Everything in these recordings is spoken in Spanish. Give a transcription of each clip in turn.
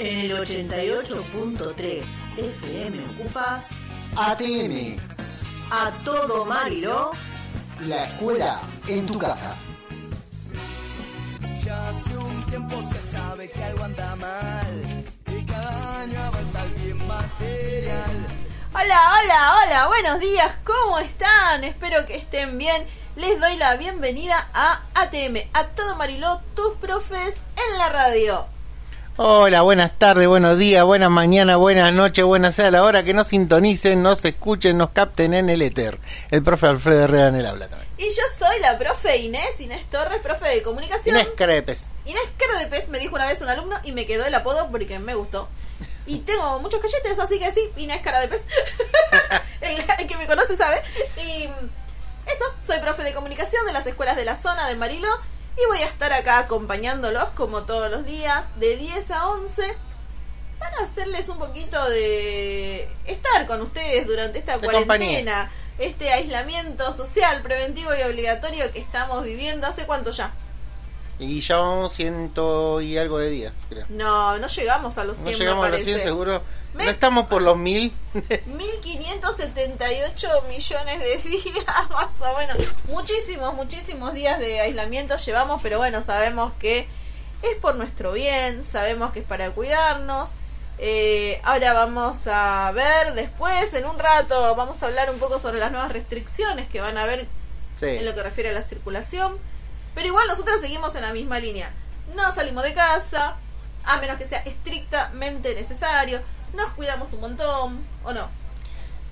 En el 88.3 FM ocupas ATM, a todo Mariló. la escuela en tu casa. Ya hace un tiempo se sabe que algo anda mal y cada año avanza el bien material. Hola, hola, hola, buenos días, ¿cómo están? Espero que estén bien. Les doy la bienvenida a ATM, a todo Mariló, tus profes en la radio. Hola, buenas tardes, buenos días, buenas mañanas, buenas noches, buenas sea la hora que nos sintonicen, nos escuchen, nos capten en el éter. El profe Alfredo Herrera en el habla también. Y yo soy la profe Inés, Inés Torres, profe de comunicación. Inés Crepes. Inés Cardepes me dijo una vez un alumno y me quedó el apodo porque me gustó. Y tengo muchos cachetes, así que sí, Inés Cara de Pez. el, que me conoce sabe. Y eso, soy profe de comunicación de las escuelas de la zona de Mariló. Y voy a estar acá acompañándolos como todos los días, de 10 a 11, para hacerles un poquito de estar con ustedes durante esta De cuarentena, este aislamiento social, preventivo y obligatorio que estamos viviendo. ¿Hace cuánto ya? Y ya vamos ciento y algo de días, creo. No, no llegamos a los 100, No llegamos a los parece. 100 seguro. Me- No estamos por los mil. 1578 millones de días, más o menos. Muchísimos, muchísimos días de aislamiento llevamos, pero bueno, sabemos que es por nuestro bien, sabemos que es para cuidarnos. Eh, ahora vamos a ver después, en un rato, vamos a hablar un poco sobre las nuevas restricciones que van a haber Sí. en lo que refiere a la circulación. Pero igual nosotros seguimos en la misma línea. No salimos de casa, a menos que sea estrictamente necesario. Nos cuidamos un montón, ¿o no?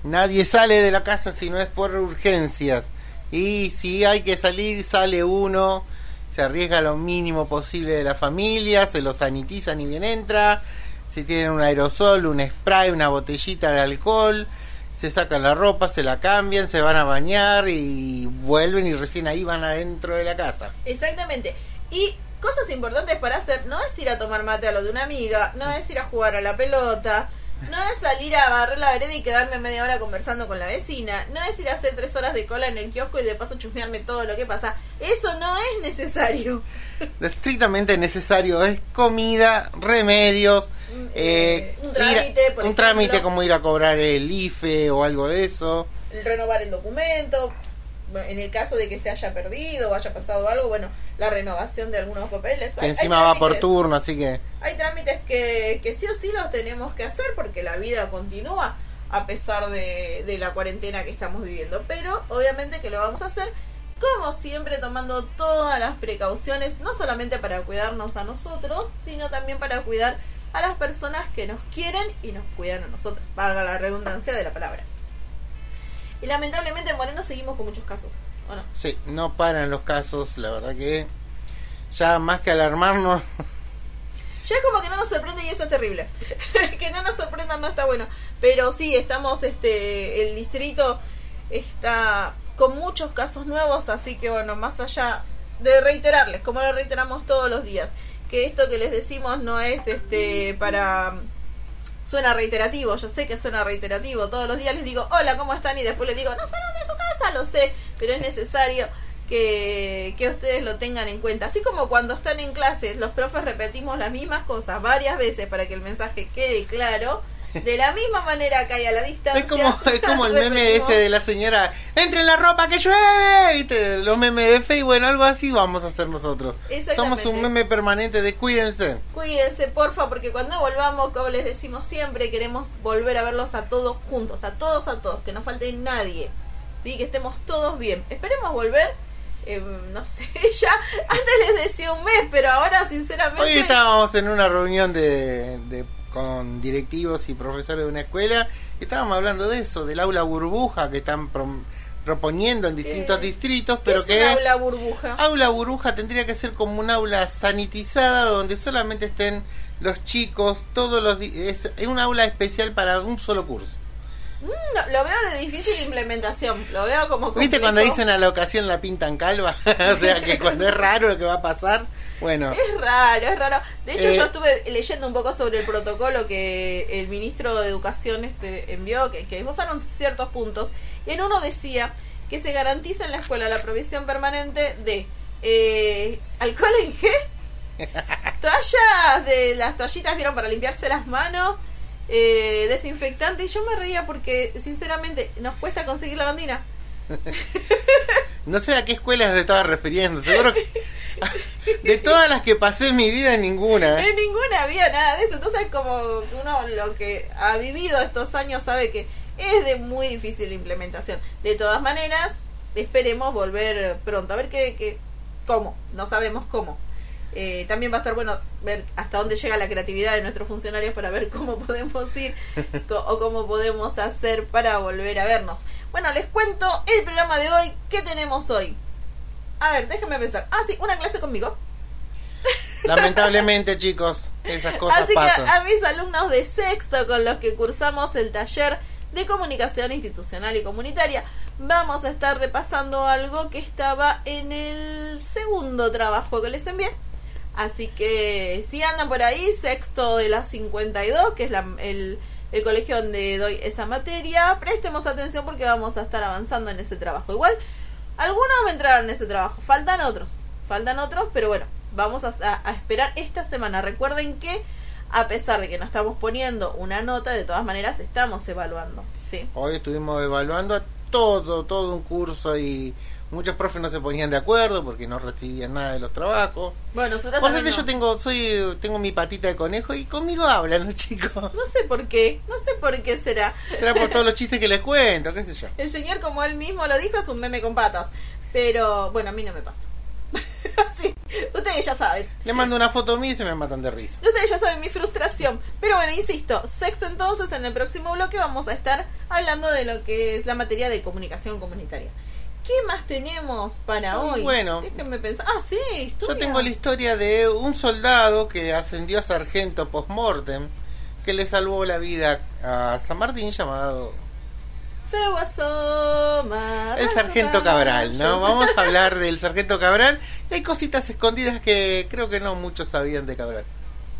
Nadie sale de la casa si no es por urgencias. Y si hay que salir, sale uno. Se arriesga lo mínimo posible de la familia, se lo sanitiza ni bien entra. Si tienen un aerosol, un spray, una botellita de alcohol, se sacan la ropa, se la cambian, se van a bañar y vuelven y recién ahí van adentro de la casa. Exactamente. Y cosas importantes para hacer no es ir a tomar mate a lo de una amiga, no es ir a jugar a la pelota, no es salir a barrer la vereda y quedarme media hora conversando con la vecina, no es ir a hacer tres horas de cola en el kiosco y de paso chusmearme todo lo que pasa. Eso no es necesario. Lo estrictamente necesario es comida, remedios, eh, eh, un ir a- trámite, por un ejemplo. trámite como ir a cobrar el IFE o algo de eso. Renovar el documento, en el caso de que se haya perdido o haya pasado algo, bueno, la renovación de algunos papeles. que Hay- hay encima va por turno, así que Hay trámites que, que sí o sí los tenemos que hacer porque la vida continúa a pesar de, de la cuarentena que estamos viviendo. Pero obviamente que lo vamos a hacer como siempre tomando todas las precauciones, no solamente para cuidarnos a nosotros, sino también para cuidar a las personas que nos quieren y nos cuidan a nosotros, valga la redundancia de la palabra. Y lamentablemente en Moreno seguimos con muchos casos, ¿o no? sí, no paran los casos, la verdad que ya más que alarmarnos, Ya es como que no nos sorprende y eso es terrible. que no nos sorprendan no está bueno. Pero sí, estamos, este, el distrito está con muchos casos nuevos, así que bueno, más allá de reiterarles, como lo reiteramos todos los días, que esto que les decimos no es este para suena reiterativo, yo sé que suena reiterativo, todos los días les digo, hola, ¿cómo están? Y después les digo, no salgan de su casa, lo sé, pero es necesario que, que ustedes lo tengan en cuenta. Así como cuando están en clases, los profes repetimos las mismas cosas varias veces para que el mensaje quede claro, de la misma manera que hay a la distancia. es como, es como el meme ese de la señora, entre en la ropa que llueve, ¿viste? los memes de fe y bueno, algo así vamos a hacer nosotros. Somos un meme permanente de cuídense. Cuídense, porfa, porque cuando volvamos, como les decimos siempre, queremos volver a verlos a todos juntos, a todos, a todos, que no falte nadie, ¿sí? que estemos todos bien. Esperemos volver, eh, no sé, ya antes les decía un mes, pero ahora sinceramente... Hoy estábamos en una reunión de, de- con directivos y profesores de una escuela estábamos hablando de eso, del aula burbuja que están pro- proponiendo en distintos Eh, distritos, ¿qué pero es que un aula burbuja? aula burbuja tendría que ser como un aula sanitizada donde solamente estén los chicos, todos los es, es un aula especial para un solo curso. Mm, no, lo veo de difícil implementación, lo veo como ¿Viste cuando dicen a la ocasión la pintan calva? o sea que cuando es raro lo que va a pasar, bueno, Es raro, es raro. De hecho, Eh, yo estuve leyendo un poco sobre el protocolo que el ministro de Educación este envió, que, que esbozaron ciertos puntos. Y en uno decía que se garantiza en la escuela la provisión permanente de eh, alcohol en gel las toallas, de las toallitas, vieron, para limpiarse las manos, eh, desinfectante. Y yo me reía porque, sinceramente, nos cuesta conseguir la bandina. No sé a qué escuelas estaba refiriendo. Seguro que. De todas las que pasé en mi vida, ninguna. ¿eh? En ninguna había nada de eso. Entonces, como uno lo que ha vivido estos años sabe que es de muy difícil implementación. De todas maneras, esperemos volver pronto. A ver qué, cómo. No sabemos cómo. Eh, también va a estar bueno ver hasta dónde llega la creatividad de nuestros funcionarios para ver cómo podemos ir o cómo podemos hacer para volver a vernos. Bueno, les cuento el programa de hoy. ¿Qué tenemos hoy? A ver, déjenme pensar. Ah, sí, una clase conmigo. Lamentablemente, chicos, esas cosas Así pasan. que a mis alumnos de sexto con los que cursamos el taller de comunicación institucional y comunitaria, vamos a estar repasando algo que estaba en el segundo trabajo que les envié. Así que si andan por ahí, sexto de la 52, que es la- el, el colegio donde doy esa materia, prestemos atención porque vamos a estar avanzando en ese trabajo. Igual, algunos me entraron en ese trabajo, faltan otros, faltan otros, pero bueno, vamos a, esperar esta semana. Recuerden que a pesar de que no estamos poniendo una nota, de todas maneras estamos evaluando. Sí. Hoy estuvimos evaluando todo, todo un curso y muchos profes no se ponían de acuerdo porque no recibían nada de los trabajos. Bueno, nosotros también no. yo tengo, soy, tengo mi patita de conejo y conmigo hablan los chicos. No sé por qué, no sé por qué será. Será por todos los chistes que les cuento, qué sé yo. El señor, como él mismo lo dijo, es un meme con patas. Pero bueno, a mí no me pasa. sí, ustedes ya saben. Le mando una foto mía y se me matan de risa. Ustedes ya saben mi frustración. Pero bueno, insisto, sexto entonces, en el próximo bloque vamos a estar hablando de lo que es la materia de comunicación comunitaria. ¿Qué más tenemos para hoy? bueno. Déjenme pensar. Ah, sí, historia. Yo tengo la historia de un soldado que ascendió a sargento post-mortem que le salvó la vida a San Martín llamado el sargento Cabral, ¿no? Vamos a hablar del sargento Cabral. Hay cositas escondidas que creo que no muchos sabían de Cabral.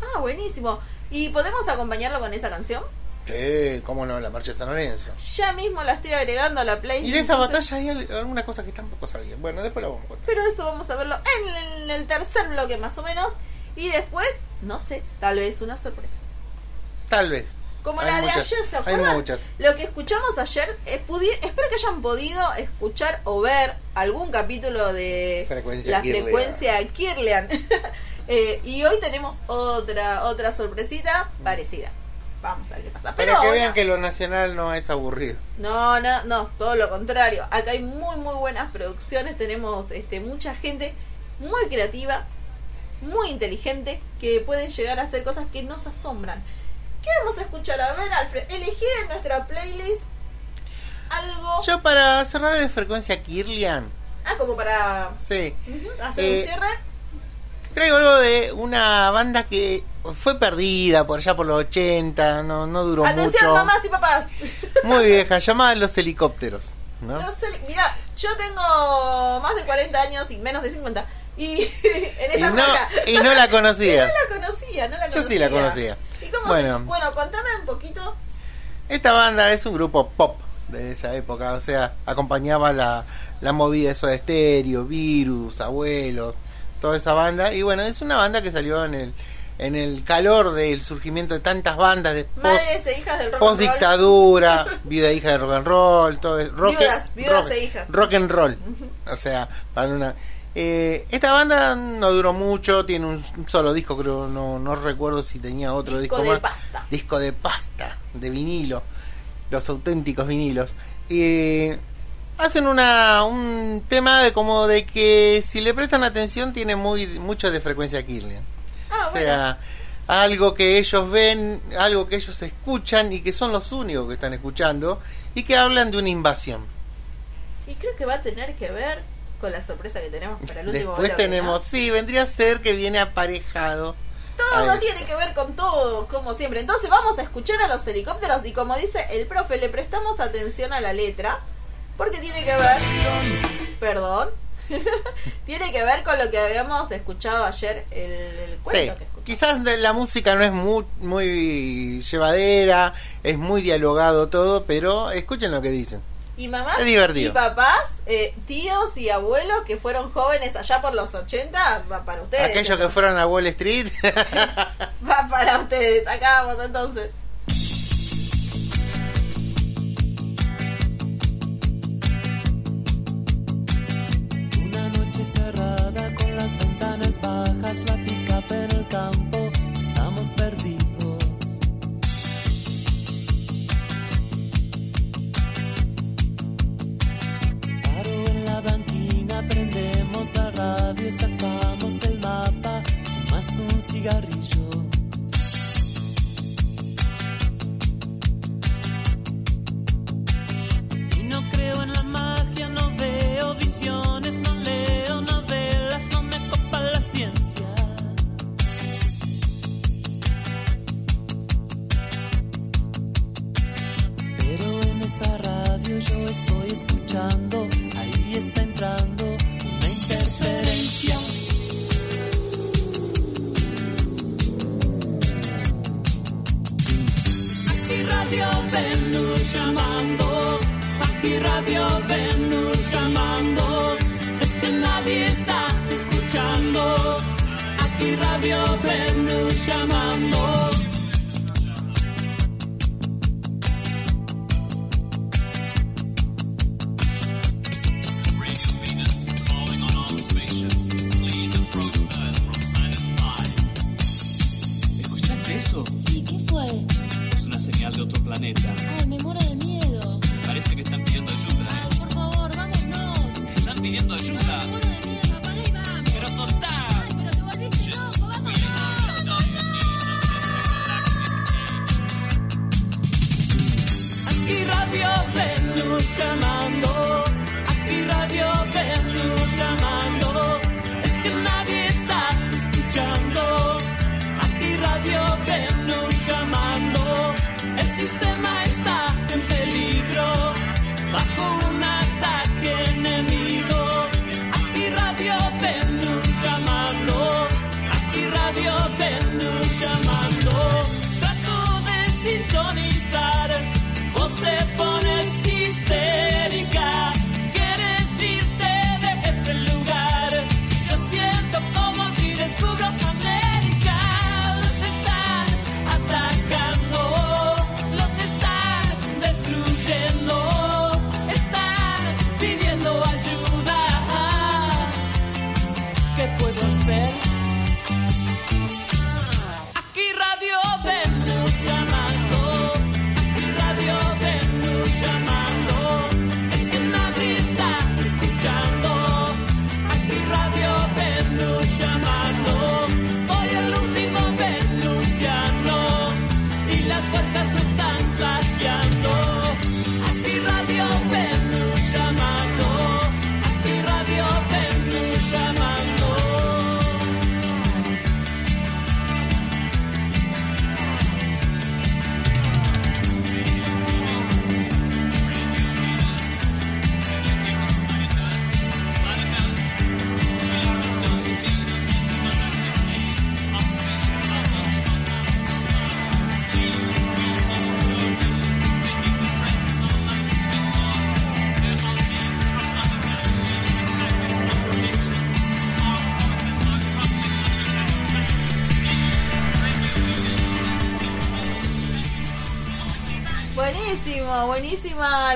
Ah, buenísimo. ¿Y podemos acompañarlo con esa canción? Sí, cómo no, la marcha de San Lorenzo. Ya mismo la estoy agregando a la playlist. Y de esa entonces- batalla hay al- alguna cosa que tampoco sabían. Bueno, después la vamos a contar. Pero eso vamos a verlo en el, el tercer bloque más o menos. Y después, no sé, tal vez una sorpresa. Tal vez. Como Hay la de ayer, ¿se Hay acuerdan? muchas. Lo que escuchamos ayer, eh, espero que hayan podido escuchar o ver algún capítulo de Frecuencia la Kirlian. frecuencia Kirlian. Eh, y hoy tenemos otra otra sorpresita parecida. Vamos a ver qué pasa. Pero Para que vean que lo nacional no es aburrido. no, no, no, todo lo contrario. Acá hay muy, muy buenas producciones. Tenemos este, mucha gente muy creativa, muy inteligente, que pueden llegar a hacer cosas que nos asombran. ¿Qué vamos a escuchar? A ver, Alfred, elegí en nuestra playlist algo. Yo para cerrar de frecuencia Kirlian, Ah, como para sí, hacer Eh, un cierre. Traigo algo de una banda que fue perdida por allá por los 80, no, no duró Atención, mucho. mamás y papás. Muy vieja, llamada Los Helicópteros. ¿no? Yo tengo más de 40 años y menos de 50. Y en Y esa no, época- y no la conocías. No la conocía, no la Yo conocía. sí la conocía. ¿Y cómo Bueno. se- bueno, contame un poquito. Esta banda es un grupo pop de esa época, o sea, acompañaba la, la movida eso de estéreo, virus, abuelos, toda esa banda. Y bueno, es una banda que salió en el, en el calor del surgimiento de tantas bandas de post, Madres e hijas del rock post dictadura, vida e hija de rock and roll, todo es- rock, Viudas, viudas rock- e hijas. rock and roll. O sea, para una eh, esta banda no duró mucho, tiene un solo disco, creo, no, no recuerdo si tenía otro Disco disco, de más. pasta. Disco de pasta, de vinilo, los auténticos vinilos. Y hacen una, un tema de como de que si le prestan atención tiene muy mucho de frecuencia Kirlian. Ah, O bueno. sea, algo que ellos ven, algo que ellos escuchan y que son los únicos que están escuchando y que hablan de una invasión. Y creo que va a tener que ver con la sorpresa que tenemos para el último Después bloque, ¿no? tenemos, sí, vendría a ser que viene aparejado. Todo tiene que ver con todo, como siempre. Entonces vamos a escuchar a los helicópteros y como dice el profe, le prestamos atención a la letra porque tiene que ver... Perdón. tiene que ver con lo que habíamos escuchado ayer, el, el Sí, cuento que escuchamos. quizás la música no es muy, muy llevadera, es muy dialogado todo, pero escuchen lo que dicen. y mamás y papás, eh, tíos y abuelos que fueron jóvenes allá por los 80, va para ustedes. Aquellos que fueron a Wall Street. Va para ustedes. Acá vamos entonces. Cerrada con las ventanas bajas, la pica en el campo, estamos perdidos. Paro en la banquina, prendemos la radio, sacamos el mapa, más un cigarrillo.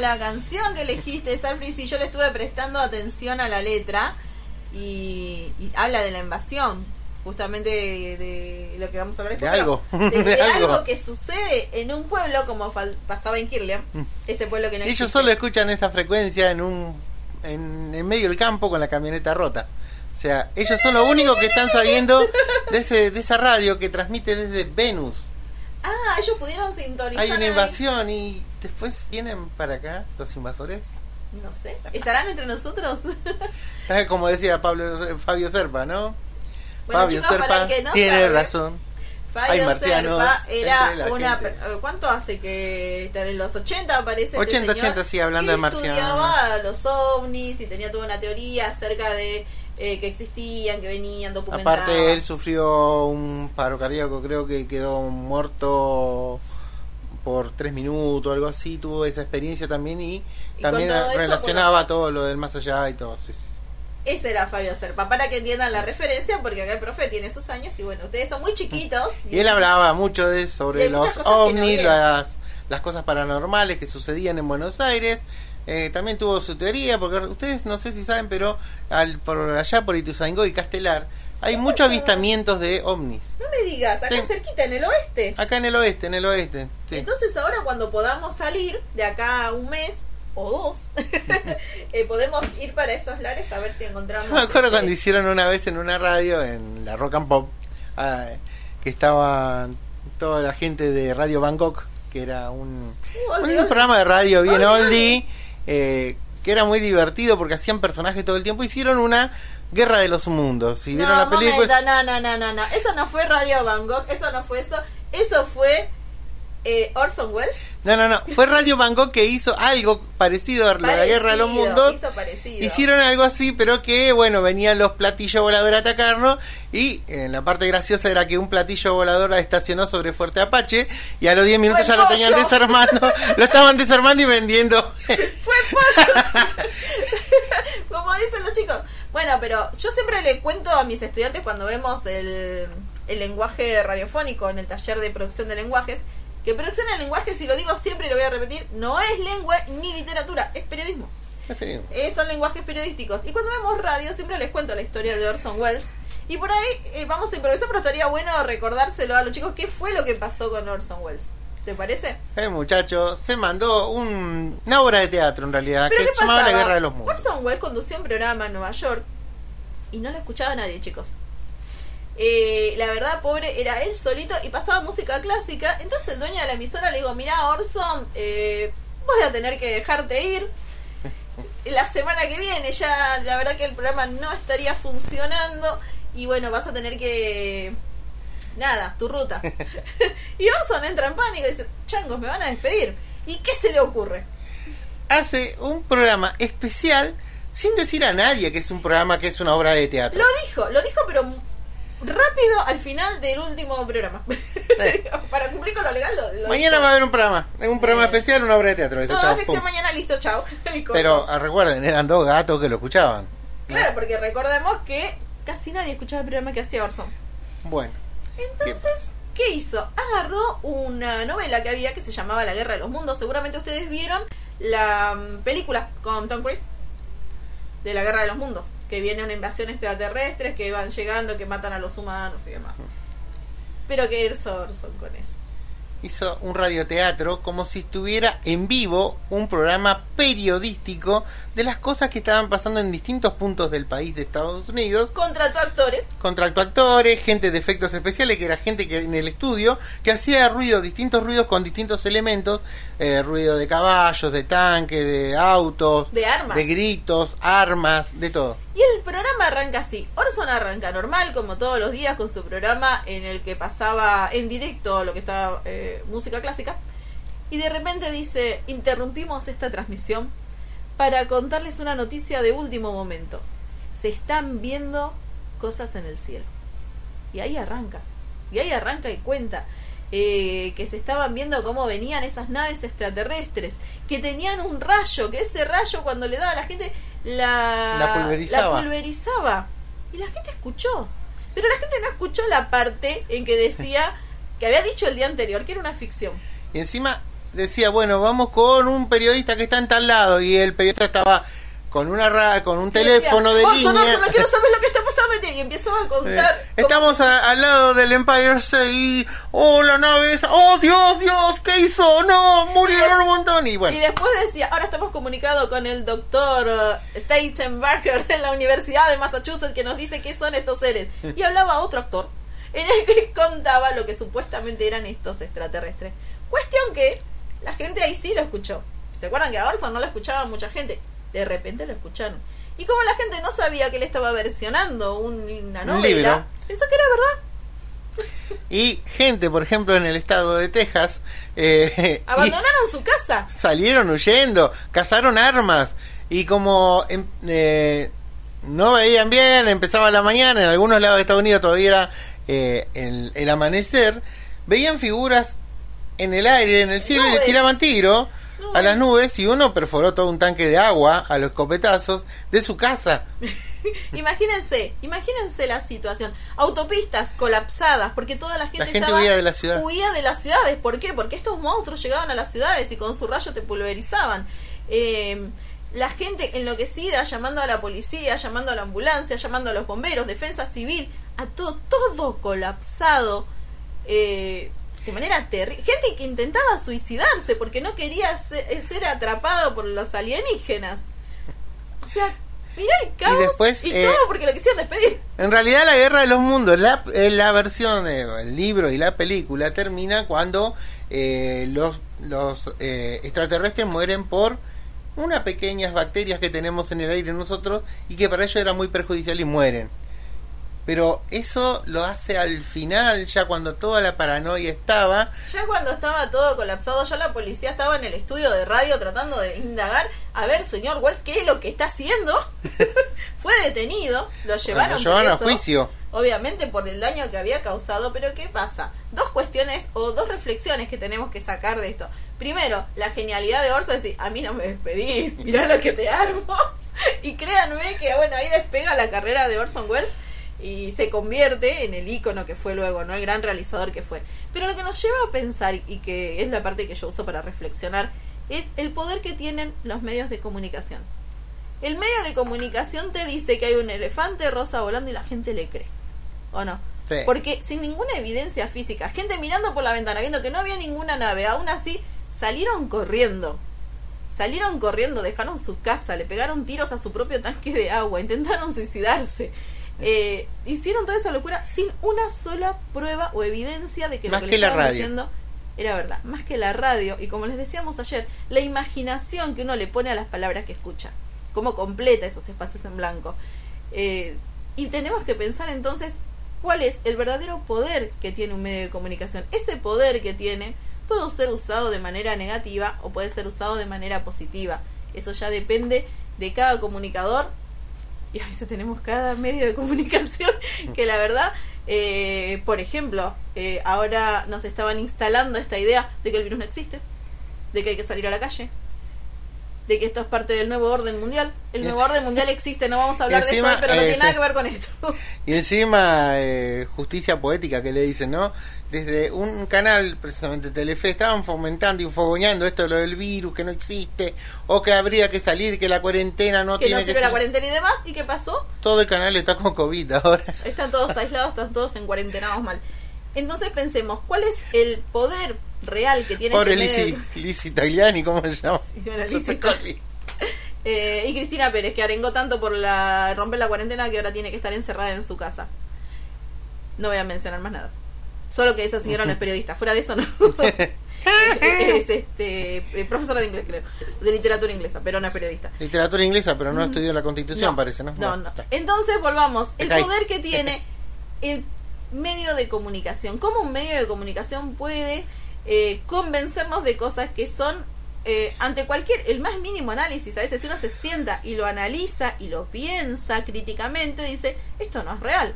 La canción que elegiste, Starfleet. Y yo le estuve prestando atención a la letra y, y habla de la invasión, justamente de, de lo que vamos a hablar De algo, De, de de algo. algo que sucede en un pueblo como pasaba en Kirlian, ese pueblo que no Ellos existe. solo escuchan esa frecuencia en un en, en medio del campo con la camioneta rota. O sea, ellos son los únicos que están sabiendo de, ese, de esa radio que transmite desde Venus. Ah, ellos pudieron sintonizar. Hay una ahí. invasión y después vienen para acá los invasores. No sé. ¿Estarán entre nosotros? Como decía Pablo Fabio Serpa, ¿no? Bueno, Fabio chicos, para Serpa el que no tiene sabe, razón. Fabio Serpa era una. gente. per- ¿Cuánto hace que en los 80 aparece? 80, este señor? 80, sí, hablando de marcianos. Estudiaba los ovnis y tenía toda una teoría acerca de eh, que existían, que venían, documentados. Aparte, él sufrió un paro cardíaco, creo que quedó muerto por tres minutos, algo así, tuvo esa experiencia también y, Y también eso, relacionaba todo lo del más allá y todo. Sí, sí. Ese era Fabio Serpa, para que entiendan la referencia, porque acá el profe tiene sus años y bueno, ustedes son muy chiquitos. Y él hablaba mucho de sobre los no ovnis, las, las cosas paranormales que sucedían en Buenos Aires. Eh, también tuvo su teoría, porque ustedes no sé si saben, pero al, por allá por Ituzaingó y Castelar hay muchos avistamientos de ovnis. No me digas, acá Sí. cerquita en el oeste. Acá en el oeste, en el oeste. sí. Entonces ahora cuando podamos salir de acá a un mes o dos, eh, podemos ir para esos lares a ver si encontramos. Yo me acuerdo este, cuando hicieron una vez en una radio, en la Rock and Pop, ah, que estaba toda la gente de Radio Bangkok, que era un, Uh, oldie, un oldie. programa de radio bien Oldie, oldie, eh, que era muy divertido porque hacían personajes todo el tiempo. Hicieron una Guerra de los Mundos. Si vieron No, la película. momento, no, no, no, no, no. Eso no fue Radio Bangkok, eso no fue eso. Eso fue eh, Orson Welles. No, no, no. Fue Radio Bangkok que hizo algo parecido a la Guerra de los Mundos. Hizo parecido. Hicieron algo así, pero que, bueno, venían los platillos voladores a atacarnos. Y eh, la parte graciosa era que un platillo volador estacionó sobre Fuerte Apache. Y a los 10 minutos ya lo tenían desarmando. lo estaban desarmando y vendiendo. Fue pollo. Como dicen los chicos. Bueno, pero yo siempre le cuento a mis estudiantes cuando vemos el, el lenguaje radiofónico en el taller de producción de lenguajes, que producción de lenguajes, si lo digo siempre y lo voy a repetir, no es lengua ni literatura, es periodismo. Eh, son lenguajes periodísticos. Y cuando vemos radio, siempre les cuento la historia de Orson Welles. Y por ahí eh, vamos a improvisar, pero estaría bueno recordárselo a los chicos qué fue lo que pasó con Orson Welles. ¿Te parece? El muchacho se mandó un- una obra de teatro, en realidad, ¿Pero que se llamaba La? Guerra de los Mundos. Orson Welles conducía un programa en Nueva York y no lo escuchaba nadie, chicos. Eh, la verdad, pobre, era él solito y pasaba música clásica. Entonces el dueño de la emisora le digo, mira Orson, eh, voy a tener que dejarte ir. La semana que viene ya, la verdad que el programa no estaría funcionando y bueno, vas a tener que... Nada, tu ruta. y Orson entra en pánico y dice, changos, me van a despedir. ¿Y qué se le ocurre? Hace un programa especial sin decir a nadie que es un programa que es una obra de teatro. Lo dijo, lo dijo, pero rápido al final del último programa. Para cumplir con lo legal, lo, lo Mañana va a haber un programa, un programa Eh, especial, una obra de teatro. Listo, Toda chao, ficción pum. mañana, listo, chao. Pero ah, recuerden, eran dos gatos que lo escuchaban. Claro, porque recordemos que casi nadie escuchaba el programa que hacía Orson. Bueno, Entonces, ¿qué hizo? Agarró una novela que había que se llamaba La Guerra de los Mundos. Seguramente ustedes vieron la mm, película con Tom Cruise de la Guerra de los Mundos. Que viene una invasión extraterrestre, que van llegando, que matan a los humanos y demás. Pero que hizo Orson con eso. hizo un radioteatro como si estuviera en vivo un programa periodístico de las cosas que estaban pasando en distintos puntos del país de Estados Unidos. Contrató actores. Contrató actores, gente de efectos especiales, que era gente que en el estudio que hacía ruido, distintos ruidos con distintos elementos, eh, ruido de caballos, de tanques, de autos, De armas. de gritos, armas, de todo. Y el programa arranca así. Orson arranca normal, como todos los días, con su programa en el que pasaba en directo lo que estaba eh, música clásica. Y de repente dice, interrumpimos esta transmisión para contarles una noticia de último momento. Se están viendo cosas en el cielo. Y ahí arranca. Y ahí arranca y cuenta. Eh, que se estaban viendo cómo venían esas naves extraterrestres, que tenían un rayo, que ese rayo cuando le daba a la gente la, La pulverizaba. la pulverizaba. Y la gente escuchó. Pero la gente no escuchó la parte en que decía que había dicho el día anterior que era una ficción. Y encima decía, bueno, vamos con un periodista que está en tal lado. Y el periodista estaba con una ra con un teléfono de "Orson, línea. Orson, no quiero saber lo que está pasando. Y empezaba a Eh, contar. cómo Estamos a- al lado del Empire State y oh la nave esa, oh Dios Dios qué hizo no murieron un montón y bueno Y después decía, ahora estamos comunicados con el doctor uh, Steisenberger de la Universidad de Massachusetts que nos dice qué son estos seres. Y hablaba otro actor en el que contaba lo que supuestamente eran estos extraterrestres. Cuestión que la gente ahí sí lo escuchó. ¿Se acuerdan que a Orson no lo escuchaba mucha gente? De repente lo escucharon. Y como la gente no sabía que él estaba versionando un- una Un novela, libro. pensó que era verdad. y gente por ejemplo en el estado de Texas eh, Abandonaron su casa. salieron huyendo cazaron armas y como em, eh, no veían bien empezaba la mañana en algunos lados de Estados Unidos todavía era eh, el, el amanecer veían figuras en el aire, en el cielo, y le Nubes. tiraban tiro a las nubes y uno perforó todo un tanque de agua a los escopetazos de su casa. Imagínense, imagínense la situación. Autopistas colapsadas porque toda la gente, gente estaba- huía de la ciudad. huía de las ciudades. ¿Por qué? Porque estos monstruos llegaban a las ciudades y con su rayo te pulverizaban. Eh, la gente enloquecida llamando a la policía, llamando a la ambulancia, llamando a los bomberos, defensa civil, a todo, todo colapsado. eh, de manera terrible. Gente que intentaba suicidarse porque no quería ser, ser atrapado por los alienígenas. O sea, mirá el caos y, después, eh, todo porque lo quisieron despedir. En realidad la guerra de los mundos, la, eh, la versión del libro y la película termina cuando eh, los, los eh, extraterrestres mueren por unas pequeñas bacterias que tenemos en el aire nosotros y que para ellos era muy perjudicial y mueren. Pero eso lo hace al final, ya cuando toda la paranoia estaba, Ya cuando estaba todo colapsado, ya la policía estaba en el estudio de radio tratando de indagar. A ver, señor Wells, ¿qué es lo que está haciendo? Fue detenido, lo llevaron, lo llevaron a juicio. Obviamente por el daño que había causado, pero ¿qué pasa? Dos cuestiones o dos reflexiones que tenemos que sacar de esto. Primero, la genialidad de Orson es decir, a mí no me despedís, mirá lo que te armo. Y créanme que, bueno, ahí despega la carrera de Orson Welles y se convierte en el ícono que fue luego, ¿no? El gran realizador que fue. Pero lo que nos lleva a pensar, y que es la parte que yo uso para reflexionar, es el poder que tienen los medios de comunicación. El medio de comunicación te dice que hay un elefante rosa volando y la gente le cree. ¿O no? Sí. Porque sin ninguna evidencia física, gente mirando por la ventana, viendo que no había ninguna nave, aún así salieron corriendo. Salieron corriendo, dejaron su casa, le pegaron tiros a su propio tanque de agua, intentaron suicidarse. Eh, hicieron toda esa locura sin una sola prueba o evidencia de que Más lo que, que estaban diciendo era verdad. Más que la radio. Y como les decíamos ayer, la imaginación que uno le pone a las palabras que escucha. Cómo completa esos espacios en blanco. Eh, y tenemos que pensar entonces cuál es el verdadero poder que tiene un medio de comunicación. Ese poder que tiene puede ser usado de manera negativa o puede ser usado de manera positiva. Eso ya depende de cada comunicador. Y a veces tenemos cada medio de comunicación que la verdad, eh, por ejemplo, eh, ahora nos estaban instalando esta idea de que el virus no existe, de que hay que salir a la calle, de que esto es parte del nuevo orden mundial. El nuevo orden mundial existe, no vamos a hablar de encima, eso, pero no eh, tiene nada que ver con esto. Y encima, eh, justicia poética que le dicen, ¿no? Desde un canal, precisamente Telefe, estaban fomentando y fogoneando esto de lo del virus, que no existe, o que habría que salir, que la cuarentena no que tiene no que sirve la ser- cuarentena y demás. ¿Y qué pasó? Todo el canal está con COVID ahora. Están todos aislados, están todos en cuarentenados mal. Entonces pensemos, ¿cuál es el poder real que tiene Pobre de- Lizzy Tagliani, ¿cómo se llama? Sí, bueno, Eh, y Cristina Pérez, que arengó tanto por la romper la cuarentena que ahora tiene que estar encerrada en su casa. No voy a mencionar más nada. Solo que esa señora no es periodista. Fuera de eso, no. es este eh, profesora de inglés, creo. De literatura inglesa, pero no es periodista. Literatura inglesa, pero no estudió la constitución, No, parece, ¿no? No, no. Entonces volvamos. El poder que tiene el medio de comunicación. ¿Cómo un medio de comunicación puede eh, convencernos de cosas que son eh, ante cualquier, el más mínimo análisis? A veces si uno se sienta y lo analiza y lo piensa críticamente, dice, esto no es real.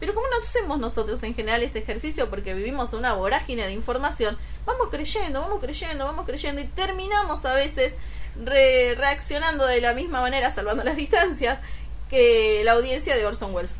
Pero como no hacemos nosotros en general ese ejercicio porque vivimos una vorágine de información, vamos creyendo, vamos creyendo, vamos creyendo y terminamos a veces re- reaccionando de la misma manera, salvando las distancias, que la audiencia de Orson Welles.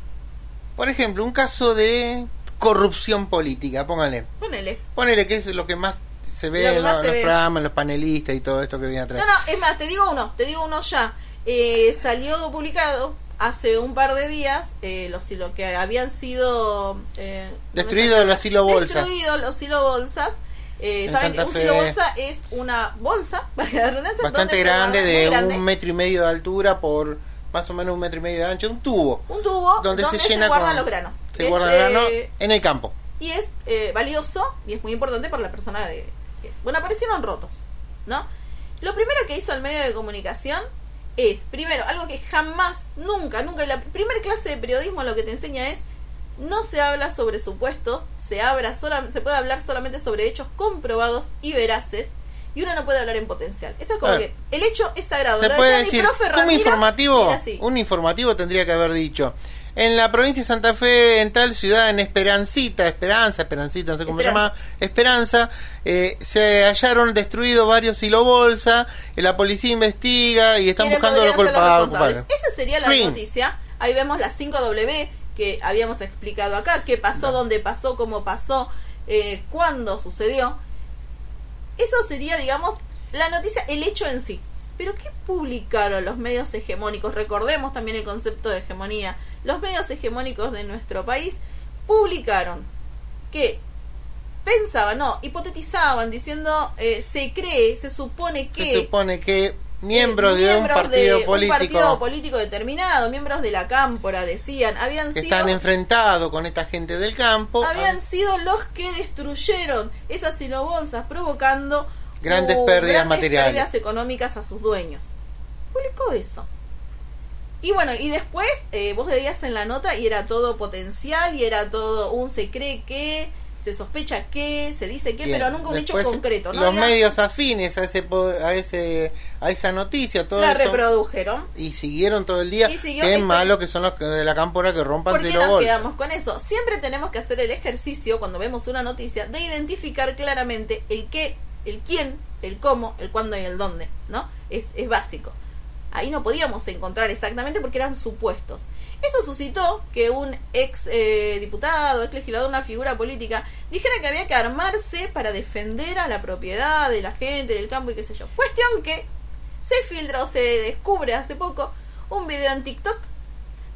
Por ejemplo, un caso de corrupción política, póngale. Ponele. Ponele que es lo que más se ve en los, los ve. programas, los panelistas y todo esto que viene atrás. No, no, es más, te digo uno, te digo uno ya. Eh, salió publicado hace un par de días eh, los lo que habían sido eh, Destruidos los hilo bolsas. Destruidos los hilo bolsas. Eh, En Saben que un silo bolsa es una bolsa, para la redundancia, Bastante grande, de grande, un metro y medio de altura por más o menos un metro y medio de ancho, un tubo un tubo donde, donde, se llena guardan con- los granos. Se guardan granos eh, en el campo. y es eh, valioso y es muy importante para la persona de que es. Bueno, aparecieron rotos, ¿no? Lo primero que hizo el medio de comunicación es, primero, algo que jamás, nunca, nunca, en la primer clase de periodismo lo que te enseña es, no se habla sobre supuestos, se, habla sola- se puede hablar solamente sobre hechos comprobados y veraces, y uno no puede hablar en potencial. Eso es como que el hecho es sagrado. Se Lo puede mi decir, un informativo, un informativo tendría que haber dicho, En la provincia de Santa Fe, en tal ciudad, en Esperancita, Esperanza, Esperancita, no sé cómo Esperanza. se llama, Esperanza, eh, se hallaron destruidos varios silobolsa, eh, la policía investiga y están Quieren buscando a los culpables. Esa sería la Fin. noticia. Ahí vemos las 5W que habíamos explicado acá, qué pasó, dónde pasó, cómo pasó, eh, cuándo sucedió. Eso sería, digamos, la noticia, el hecho en sí. Pero ¿qué publicaron los medios hegemónicos? Recordemos también el concepto de hegemonía. Los medios hegemónicos de nuestro país publicaron que pensaban, no, hipotetizaban, diciendo, eh, se cree, se supone que... Se supone que miembros de un partido de político un partido político determinado, miembros de la cámpora, decían, habían sido están enfrentados con esta gente del campo. habían sido los que destruyeron esas silobolsas provocando Grandes uh, pérdidas grandes materiales. pérdidas económicas a sus dueños. Publicó eso. Y bueno, y después eh, vos veías en la nota y era todo potencial y era todo un se cree que, se sospecha que, se dice que, Bien. pero nunca un hecho concreto. ¿no? Los Había- medios afines a ese a ese a esa noticia, todo la eso, reprodujeron. y siguieron todo el día. Qué malo que son los de la cámpora que rompan ¿Por qué nos quedamos con eso? Siempre tenemos que hacer el ejercicio cuando vemos una noticia de identificar claramente el qué, el quién, el cómo, el cuándo y el dónde, ¿no? Es, es básico. Ahí no podíamos encontrar exactamente porque eran supuestos. Eso suscitó que un ex eh, diputado, ex legislador, una figura política, dijera que había que armarse para defender a la propiedad de la gente, del campo y qué sé yo. Cuestión que se filtra o se descubre hace poco un video en TikTok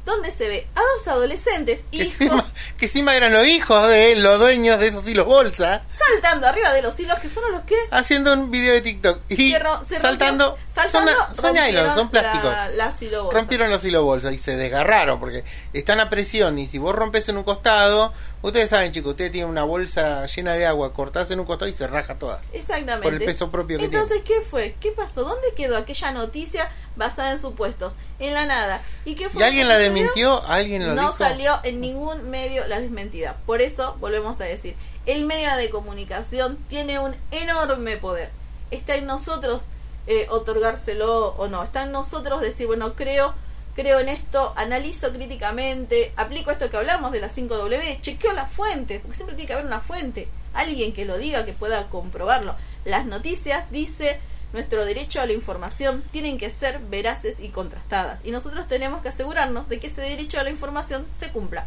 donde se ve a dos adolescentes, Que hijos, encima, que encima eran los hijos de los dueños de esos hilos bolsa saltando arriba de los hilos que fueron los que haciendo un video de TikTok y se ro- se saltando, son, son nylon, rompieron son plásticos la- rompieron los hilos bolsa y se desgarraron porque están a presión y si vos rompes en un costado ustedes saben chicos ustedes tienen una bolsa llena de agua cortás en un costado y se raja toda Exactamente. por el peso propio que Entonces, ¿qué fue? ¿Qué pasó? ¿Dónde quedó aquella noticia basada en supuestos? En la nada. ¿Y qué fue? ¿Y alguien la desmintió? ¿Alguien lo no dijo? salió en ningún medio la desmentida. Por eso, volvemos a decir, el medio de comunicación tiene un enorme poder. Está en nosotros eh, otorgárselo o no. Está en nosotros decir, bueno, creo, creo en esto, analizo críticamente, aplico esto que hablamos de las 5W, chequeo la fuente, porque siempre tiene que haber una fuente, alguien que lo diga, que pueda comprobarlo. Las noticias, dice nuestro derecho a la información, tienen que ser veraces y contrastadas. Y nosotros tenemos que asegurarnos de que ese derecho a la información se cumpla.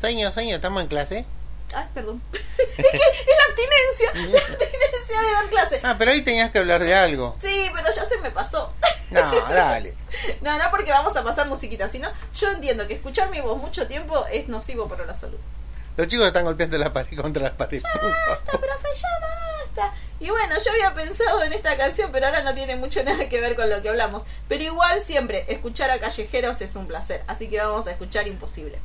Señor, señor, estamos en clase. Ay, perdón. es que es la abstinencia, la abstinencia de dar clase. Ah, pero hoy tenías que hablar de algo. Sí, pero ya se me pasó. No, dale. No, no porque vamos a pasar musiquita, sino yo entiendo que escuchar mi voz mucho tiempo es nocivo para la salud. Los chicos están golpeando la pared contra la pared. Basta, profe, ya basta. Y bueno, yo había pensado en esta canción, pero ahora no tiene mucho nada que ver con lo que hablamos. Pero igual siempre escuchar a callejeros es un placer. Así que vamos a escuchar Imposible.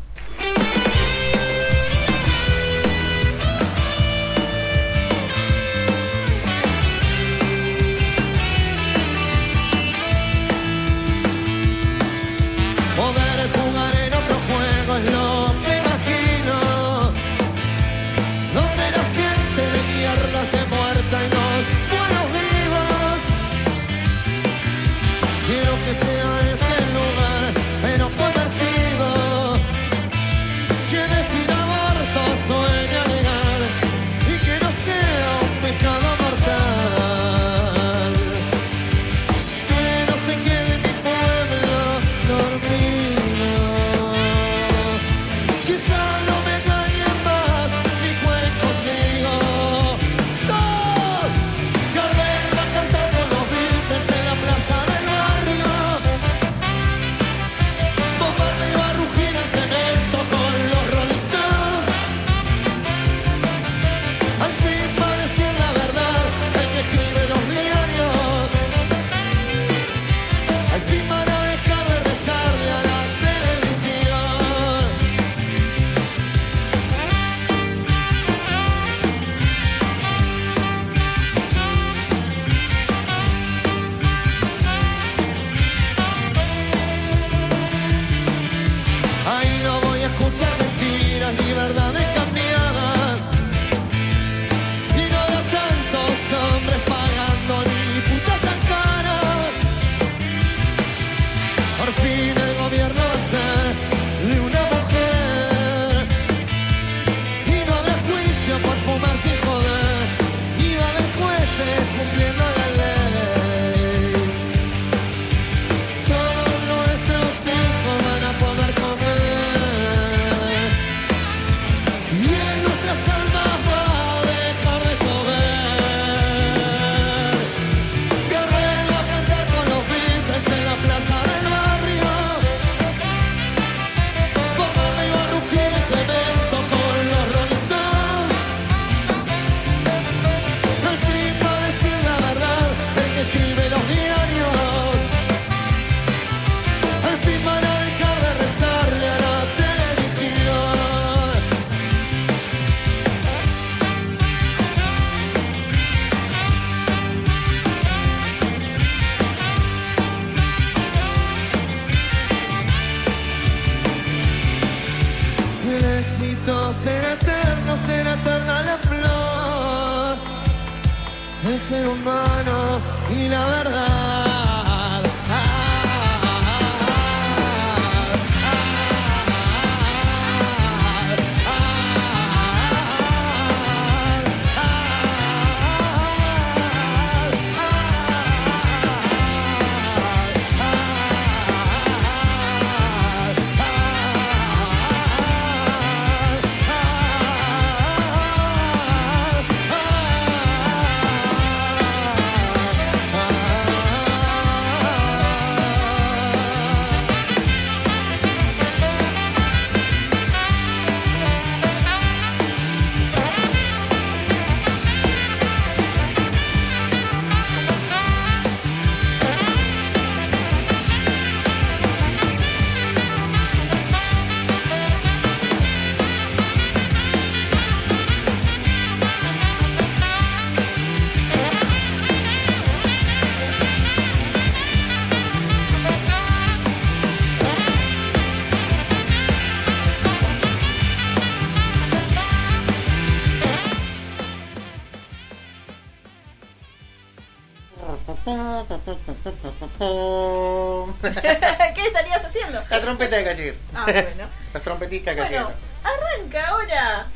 ¿Qué estarías haciendo? La trompeta de Gallego. Ah, bueno. Los trompetistas Bueno, gallegos. arranca ahora.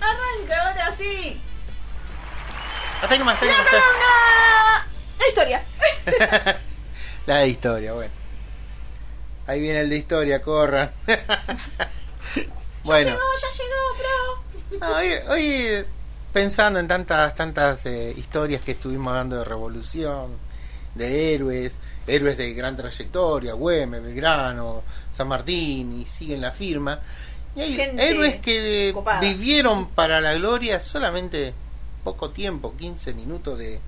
Arranca ahora sí. Hasta ahí nomás, hasta ahí La columna de historia. La de historia, bueno. Ahí viene el de historia, corran. bueno, Ya llegó, ya llegó, bro. hoy, hoy, pensando en tantas tantas eh, historias que estuvimos dando de revolución, de héroes, héroes de gran trayectoria, Güemes, Belgrano, San Martín, y siguen la firma. Y hay Gente héroes que copada. vivieron para la gloria solamente poco tiempo, 15 minutos de,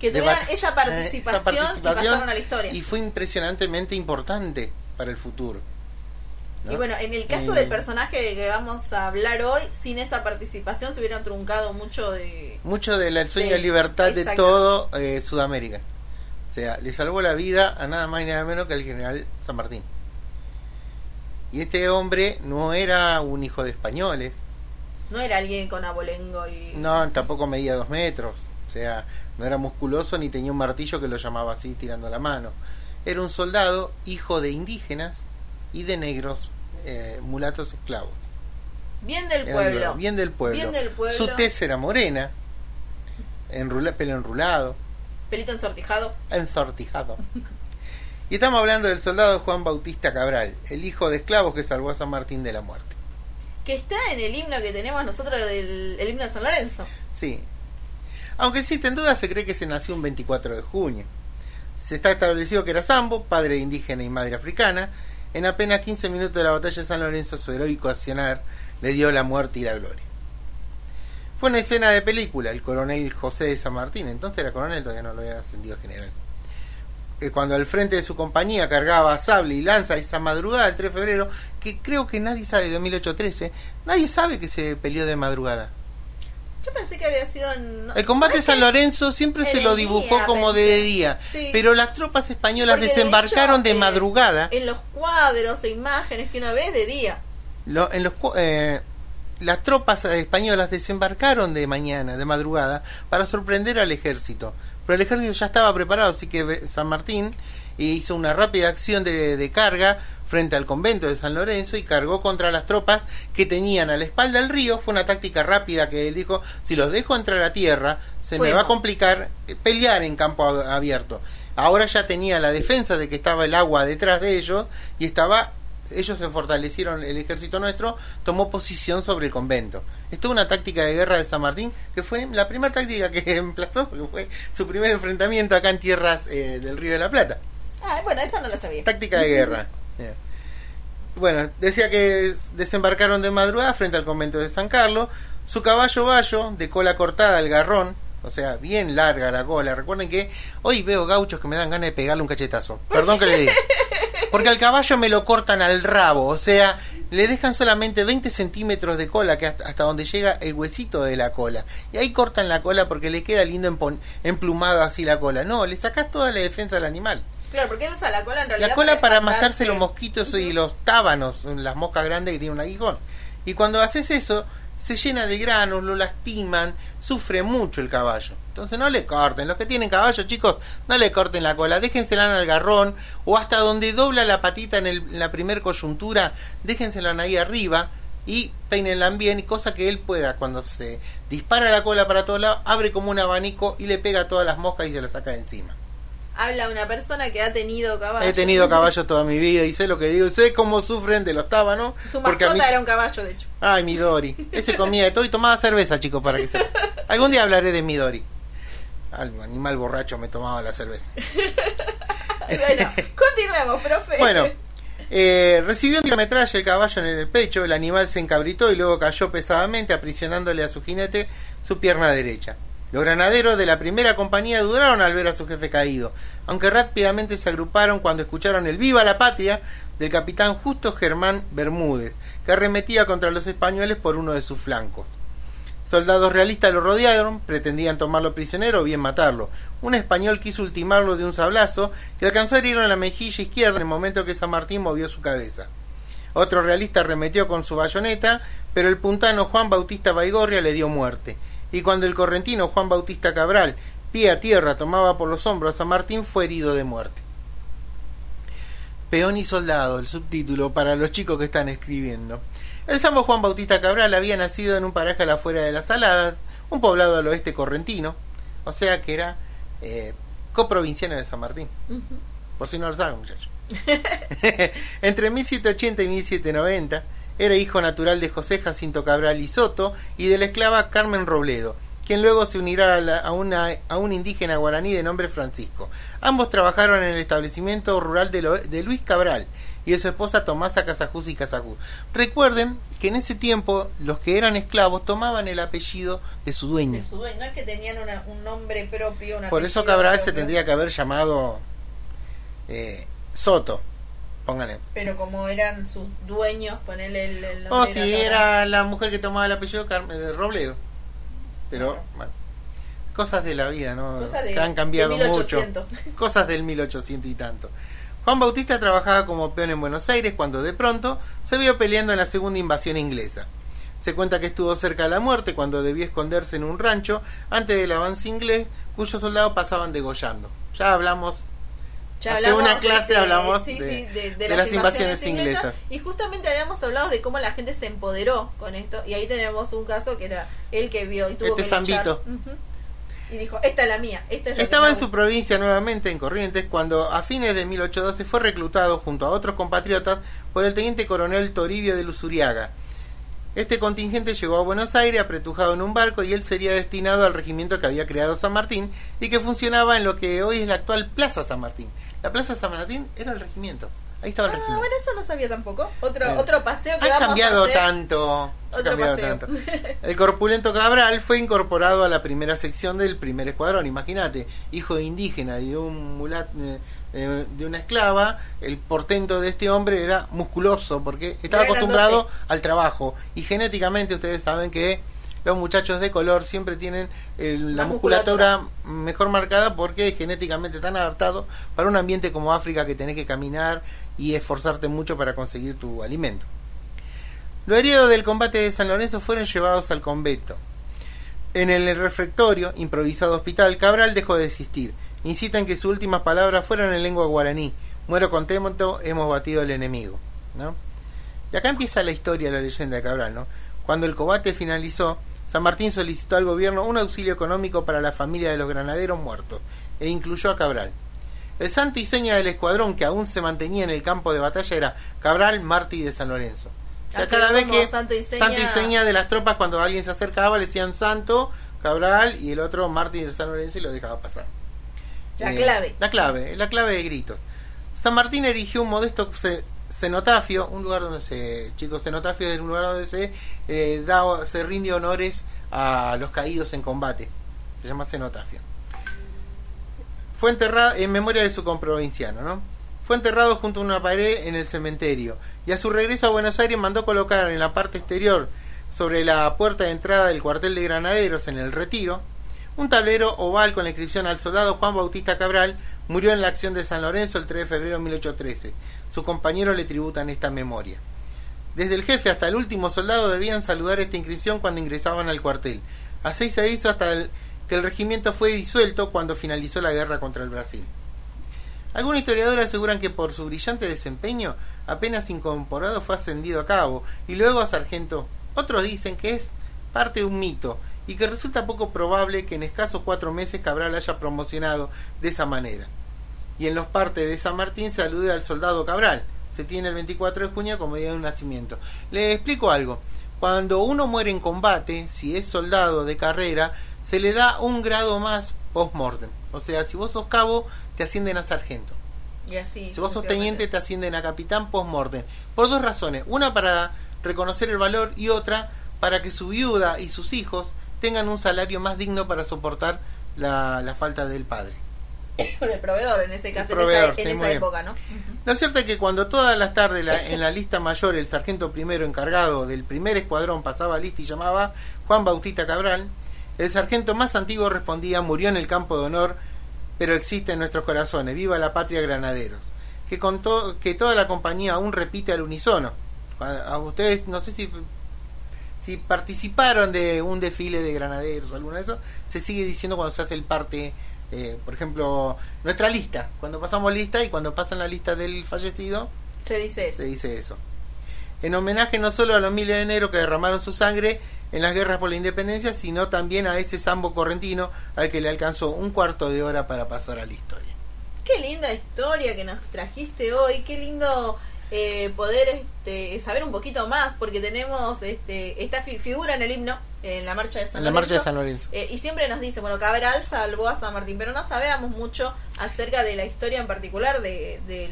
Que tuvieran esa eh, participación, esa participación y pasaron a la historia. y fue impresionantemente importante para el futuro. ¿no? Y bueno, en el caso Eh, del personaje del que vamos a hablar hoy, sin esa participación se hubieran truncado mucho de... mucho del sueño de- libertad de todo eh, Sudamérica. O sea, le salvó la vida a nada más y nada menos que al general San Martín. Y este hombre no era un hijo de españoles, No era alguien con abolengo y... no, tampoco medía dos metros, o sea, no era musculoso ni tenía un martillo que lo llamaba así tirando la mano. Era un soldado, hijo de indígenas y de negros, eh, mulatos esclavos. Bien del pueblo. Bien del pueblo. Bien del pueblo. Su tez era morena, enrula- pelo enrulado, Pelito ensortijado. ensortijado. Y estamos hablando del soldado Juan Bautista Cabral, el hijo de esclavos que salvó a San Martín de la muerte. Que está en el himno que tenemos nosotros, del, el himno de San Lorenzo. Sí. Aunque existen dudas, se cree que se nació un 24 de junio. Se está establecido que era Sambo, padre indígena y madre africana. En apenas 15 minutos de la batalla de San Lorenzo, su heroico accionar le dio la muerte y la gloria. Fue una escena de película, el coronel José de San Martín, entonces era coronel, todavía no lo había ascendido a general. Eh, Cuando al frente de su compañía cargaba sable y lanza esa madrugada del 3 de febrero, que creo que nadie sabe de 1813, nadie sabe que se peleó de madrugada. Yo pensé que había sido en... El combate de ¿sabes San? Lorenzo siempre se lo dibujó día, como pensé. de día, Sí. pero las tropas españolas Porque desembarcaron de, hecho, eh, madrugada. En los cuadros e imágenes que uno ve es de día. Lo- en los, eh, las tropas eh, españolas desembarcaron de mañana, de madrugada, para sorprender al ejército. Pero el ejército ya estaba preparado, así que San Martín hizo una rápida acción de, de carga frente al convento de San Lorenzo y cargó contra las tropas que tenían a la espalda el río. Fue una táctica rápida que él dijo, si los dejo entrar a tierra, se me va a complicar eh, pelear en campo ab- abierto. Ahora ya tenía la defensa de que estaba el agua detrás de ellos y estaba ellos se fortalecieron, el ejército nuestro tomó posición sobre el convento. Esto es una táctica de guerra de San Martín, que fue la primera táctica que emplazó, porque fue su primer enfrentamiento acá en tierras eh, del Río de la Plata. Ah, bueno, esa no la sabía. Táctica de guerra. Bueno, decía que desembarcaron de madrugada frente al convento de San Carlos. Su caballo bayo, de cola cortada al garrón, o sea, bien larga la cola. Recuerden que hoy veo gauchos que me dan ganas de pegarle un cachetazo. Perdón que le diga. Porque al caballo me lo cortan al rabo, o sea, le dejan solamente 20 centímetros de cola, que hasta, hasta donde llega el huesito de la cola. Y ahí cortan la cola porque le queda lindo empon- emplumado así la cola. No, le sacás toda la defensa del animal. Claro, porque usa la cola en realidad. La cola para matarse los mosquitos y los tábanos, las moscas grandes que tienen un aguijón. Y cuando haces eso, se llena de granos, lo lastiman, sufre mucho el caballo. Entonces no le corten. Los que tienen caballo, chicos, no le corten la cola. Déjensela en el garrón o hasta donde dobla la patita en, el- en la primer coyuntura. Déjensela ahí arriba y peínenla bien. Cosa que él pueda, cuando se dispara la cola para todos lados, abre como un abanico y le pega a todas las moscas y se las saca de encima. Habla una persona que ha tenido caballo. He tenido caballo toda mi vida y sé lo que digo. Sé cómo sufren de los tábanos. Su mascota mí- era un caballo, de hecho. Ay, mi Dori. Ese comía de todo y tomaba cerveza, chicos, para que sepan. Algún día hablaré de mi Animal borracho me tomaba la cerveza. Bueno, continuemos, profe. Bueno, eh, recibió un tirametralla el caballo en el pecho, el animal se encabritó y luego cayó pesadamente, aprisionándole a su jinete su pierna derecha. Los granaderos de la primera compañía dudaron al ver a su jefe caído, aunque rápidamente se agruparon cuando escucharon el Viva la Patria del capitán Justo Germán Bermúdez, que arremetía contra los españoles por uno de sus flancos. Soldados realistas lo rodearon, pretendían tomarlo prisionero o bien matarlo. Un español quiso ultimarlo de un sablazo y alcanzó a herirlo en la mejilla izquierda en el momento que San Martín movió su cabeza. Otro realista arremetió con su bayoneta, pero el puntano Juan Bautista Baigorria le dio muerte. Y cuando el correntino Juan Bautista Cabral, pie a tierra, tomaba por los hombros a San Martín, fue herido de muerte. Peón y soldado, el subtítulo para los chicos que están escribiendo. El sambo Juan Bautista Cabral había nacido en un paraje a la afuera de las Saladas, un poblado al oeste correntino, o sea que era eh, coprovinciano de San Martín. Por si no lo saben, muchachos. Entre 1780 y 1790 era hijo natural de José Jacinto Cabral y Soto y de la esclava Carmen Robledo, quien luego se unirá a, la- a una, a un indígena guaraní de nombre Francisco. Ambos trabajaron en el establecimiento rural de, Lo- de Luis Cabral y de su esposa Tomasa Casajus y Casajus. Recuerden que en ese tiempo los que eran esclavos tomaban el apellido de su dueño. De su dueño, no es que tenían una- un nombre propio. un Por eso Cabral se tendría que haber llamado eh, Soto. Póngale. Pero como eran sus dueños, ponerle el, nombre si de la era la mujer que tomaba el apellido Carmen de Robledo. Pero, Claro. bueno. Cosas de la vida, ¿no? Cosas de- han cambiado de mucho. 1800. Cosas del 1800 y tanto. Juan Bautista trabajaba como peón en Buenos Aires cuando de pronto se vio peleando en la segunda invasión inglesa. Se cuenta que estuvo cerca de la muerte cuando debió esconderse en un rancho antes del avance inglés, cuyos soldados pasaban degollando. Ya hablamos Ya Hace hablamos, una clase este, hablamos sí, de- sí, de, de las, las invasiones, invasiones inglesas. inglesas. Y justamente habíamos hablado de cómo la gente se empoderó con esto. Y ahí tenemos un caso que era él que vio y tuvo Este que Zambito. luchar. Ujú. Y dijo, esta es la mía. Esta es la Estaba en su gusta". provincia nuevamente, en Corrientes, cuando a fines de 1812 fue reclutado junto a otros compatriotas por el teniente coronel Toribio de Luzuriaga. Este contingente llegó a Buenos Aires apretujado en un barco y él sería destinado al regimiento que había creado San Martín y que funcionaba en lo que hoy es la actual Plaza San Martín. La Plaza San Martín era el regimiento. Ahí estaba el Ah, bueno, eso no sabía tampoco. Otro, otro paseo que Ha vamos cambiado a hacer. tanto. ha Otro cambiado paseo. tanto. El corpulento Cabral fue incorporado a la primera sección del primer escuadrón. Imagínate, hijo de indígena y de un mulat, eh, de una esclava, el portento de este hombre era musculoso porque estaba acostumbrado al trabajo. Y genéticamente ustedes saben que los muchachos de color siempre tienen eh, la musculatura mejor marcada porque genéticamente están adaptados para un ambiente como África que tenés que caminar y esforzarte mucho para conseguir tu alimento. Los heridos del combate de San Lorenzo fueron llevados al convento. En el refectorio, improvisado hospital, Cabral dejó de existir. Incitan que sus últimas palabras fueron en lengua guaraní. Muero contento, hemos batido al enemigo. ¿no? Y acá empieza la historia, la leyenda de Cabral. ¿no? Cuando el combate finalizó, San Martín solicitó al gobierno un auxilio económico para la familia de los granaderos muertos e incluyó a Cabral. El santo y seña del escuadrón que aún se mantenía en el campo de batalla era Cabral Martí de San Lorenzo. O sea, cada vez que santo y seña. seña de las tropas cuando alguien se acercaba le decían santo, Cabral y el otro Martí de San Lorenzo y lo dejaba pasar. La Eh, clave. La clave, la clave de gritos. San Martín erigió un modesto cenotafio, un lugar donde se, chicos, cenotafio es un lugar donde se eh, da, se rinde honores a los caídos en combate. Se llama cenotafio. Fue enterrado en memoria de su comprovinciano, ¿no? Fue enterrado junto a una pared en el cementerio y a su regreso a Buenos Aires mandó colocar en la parte exterior, sobre la puerta de entrada del cuartel de granaderos en el Retiro, un tablero oval con la inscripción al soldado Juan Bautista Cabral murió en la acción de San Lorenzo el 3 de febrero de 1813. Sus compañeros le tributan esta memoria. Desde el jefe hasta el último soldado debían saludar esta inscripción cuando ingresaban al cuartel. Así se hizo hasta que el regimiento fue disuelto cuando finalizó la guerra contra el Brasil. Algunos historiadores aseguran que por su brillante desempeño, apenas incorporado fue ascendido a cabo y luego a sargento. Otros dicen que es parte de un mito y que resulta poco probable que en escasos cuatro meses Cabral haya promocionado de esa manera. Y en los partes de San Martín se alude al soldado Cabral. Se tiene el 24 de junio como día de un nacimiento. Le explico algo. Cuando uno muere en combate, si es soldado de carrera, se le da un grado más post-mortem. O sea, si vos sos cabo, te ascienden a sargento. Y así. Si vos sos teniente, te ascienden a capitán post-mortem. Por dos razones. Una para reconocer el valor y otra para que su viuda y sus hijos tengan un salario más digno para soportar la, la falta del padre. Por el proveedor, en ese caso, proveedor, en esa, en época, ¿no? Lo cierto es que cuando todas las tardes la- en la lista mayor el sargento primero encargado del primer escuadrón pasaba lista y llamaba Juan Bautista Cabral, el sargento más antiguo respondía murió en el campo de honor, pero existe en nuestros corazones, viva la patria granaderos, que contó que toda la compañía aún repite al unísono. A, a ustedes no sé si si participaron de un desfile de granaderos o alguno de esos, se sigue diciendo cuando se hace el parte, eh, por ejemplo, nuestra lista, cuando pasamos lista y cuando pasan la lista del fallecido, Se dice eso. se dice eso. En homenaje no solo a los miles de enero que derramaron su sangre en las guerras por la independencia, sino también a ese sambo correntino al que le alcanzó un cuarto de hora para pasar a la historia. Qué linda historia que nos trajiste hoy, qué lindo eh, poder este, saber un poquito más, porque tenemos este, esta fi- figura en el himno, en la marcha de San En la Lorenzo. marcha de San Lorenzo. Eh, y siempre nos dice, bueno, Cabral salvó a San Martín, pero no sabíamos mucho acerca de la historia en particular de, de.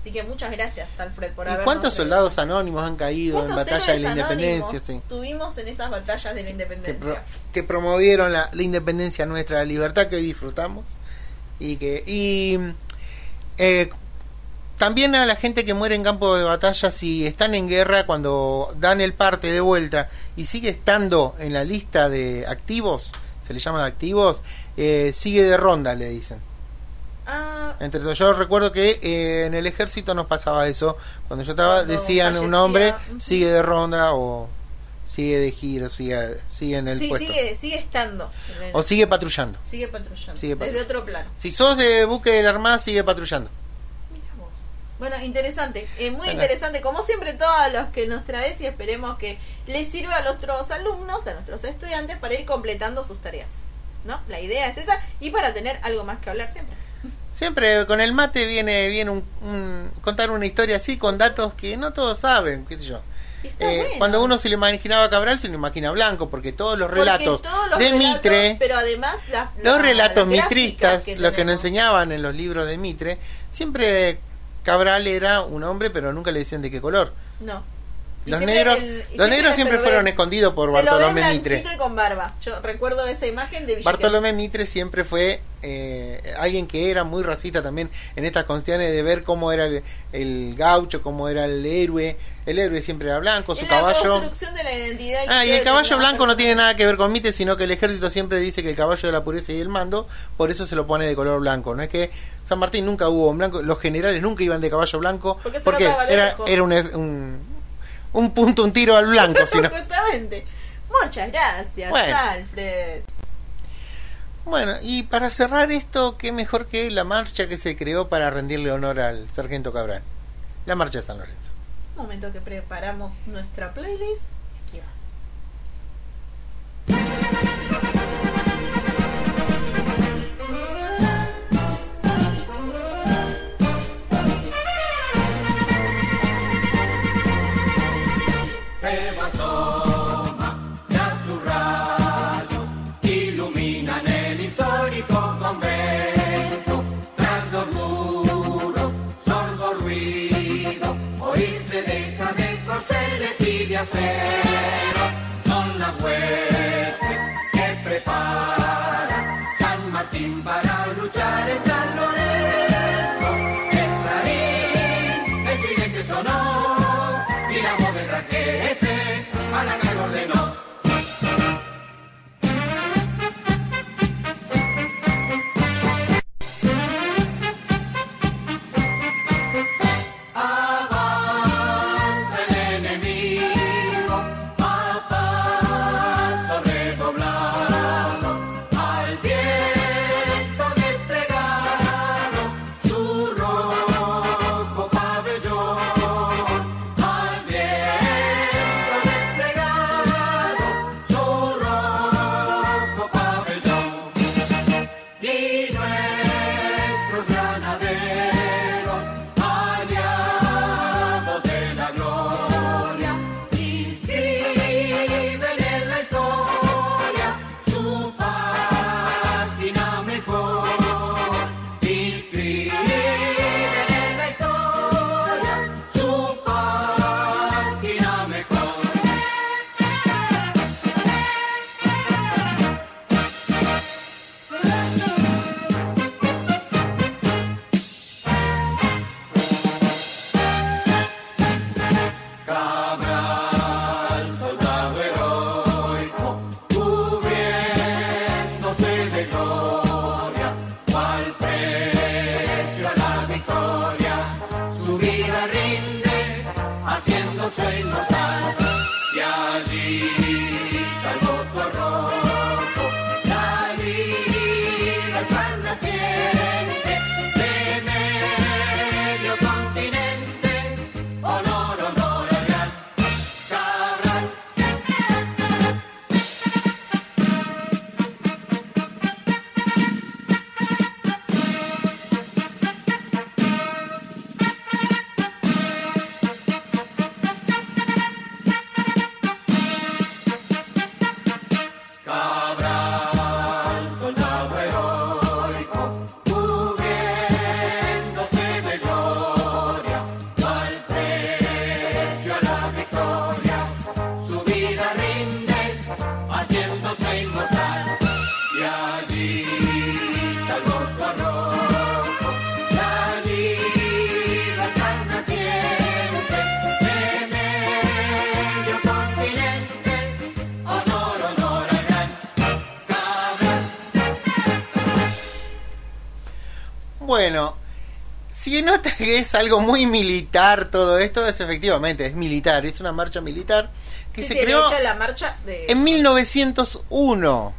Así que muchas gracias, Alfred, por ¿Y habernos cuántos soldados anónimos han caído en ¿Cuántos batalla de la independencia? Sí. Tuvimos en esas batallas de la que, independencia. pro- que promovieron la, la independencia nuestra, la libertad que hoy disfrutamos y que y eh, también a la gente que muere en campo de batalla si están en guerra cuando dan el parte de vuelta y sigue estando en la lista de activos se le llama de activos eh, sigue de ronda le dicen Ah, entre todos, yo recuerdo que eh, en el ejército nos pasaba eso. Cuando yo estaba, Cuando decían un fallecía, ujú. sigue de ronda o sigue de giro, sigue, sigue en el sí, puesto. sigue, sigue estando. el- O sigue patrullando. sigue patrullando. sigue desde otro plano. Si sos de buque de la Armada, sigue patrullando. Bueno, interesante, eh, muy interesante. Como siempre, todos los que nos traes y esperemos que les sirva a nuestros alumnos, a nuestros estudiantes, para ir completando sus tareas. ¿No? La idea es esa y para tener algo más que hablar siempre. Siempre con el mate viene bien un, un- contar una historia así con datos que no todos saben, qué sé yo. Eh, bueno. Cuando uno se le imaginaba a Cabral, se lo imagina Blanco, porque todos los relatos todos los de relatos, Mitre, pero además las- los la- relatos mitristas, que lo que nos enseñaban en los libros de Mitre, siempre Cabral era un hombre, pero nunca le decían de qué color. No. Y Los negros, el- los negros siempre lo fueron ve- escondidos por Bartolomé Mitre. y con barba. Yo recuerdo esa imagen de Villiquen. Bartolomé Mitre siempre fue eh, alguien que era muy racista también en estas cuestiones de ver cómo era el, el gaucho, cómo era el héroe. El héroe siempre era blanco, su en la caballo. construcción de la identidad. Ah, y el caballo blanco no tiene nada que ver con Mitre, sino que el ejército siempre dice que el caballo de la pureza y el mando, por eso se lo pone de color blanco. No es que San Martín nunca hubo un blanco, los generales nunca iban de caballo blanco, Porque era, era un, un, un punto, un tiro al blanco. sino- Justamente. Muchas gracias, Bueno. Alfred. Bueno, y para cerrar esto, qué mejor que la marcha que se creó para rendirle honor al sargento Cabral. La marcha de San Lorenzo. momento que preparamos nuestra playlist. Aquí va. Bueno, si nota que es algo muy militar todo esto, es efectivamente, es militar, es una marcha militar que Sí, se sí, de creó hecho, la marcha de... en 1901.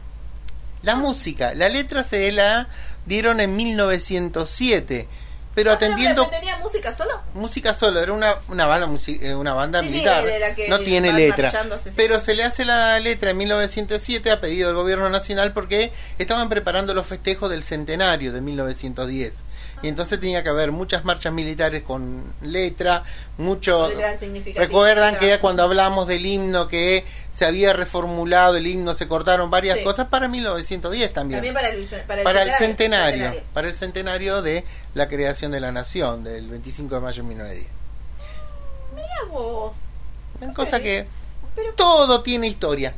La música, la letra se la dieron en 1907, pero Ah, atendiendo pero, ¿Tenía música solo? música solo, era una, una banda eh, una banda Sí, militar, no tiene letra. Pero se le hace la letra en 1907 a pedido del gobierno nacional porque estaban preparando los festejos del centenario de 1910. Y entonces tenía que haber muchas marchas militares con letra, mucho... Letra. Recuerdan que cuando hablamos del himno que se había reformulado el himno, se cortaron varias Sí. cosas para 1910 también. También para el, para el para el centenario. centenario, para el centenario de la creación de la nación, del 25 de mayo de 1910. Mira vos. Una cosa que Pero todo tiene historia.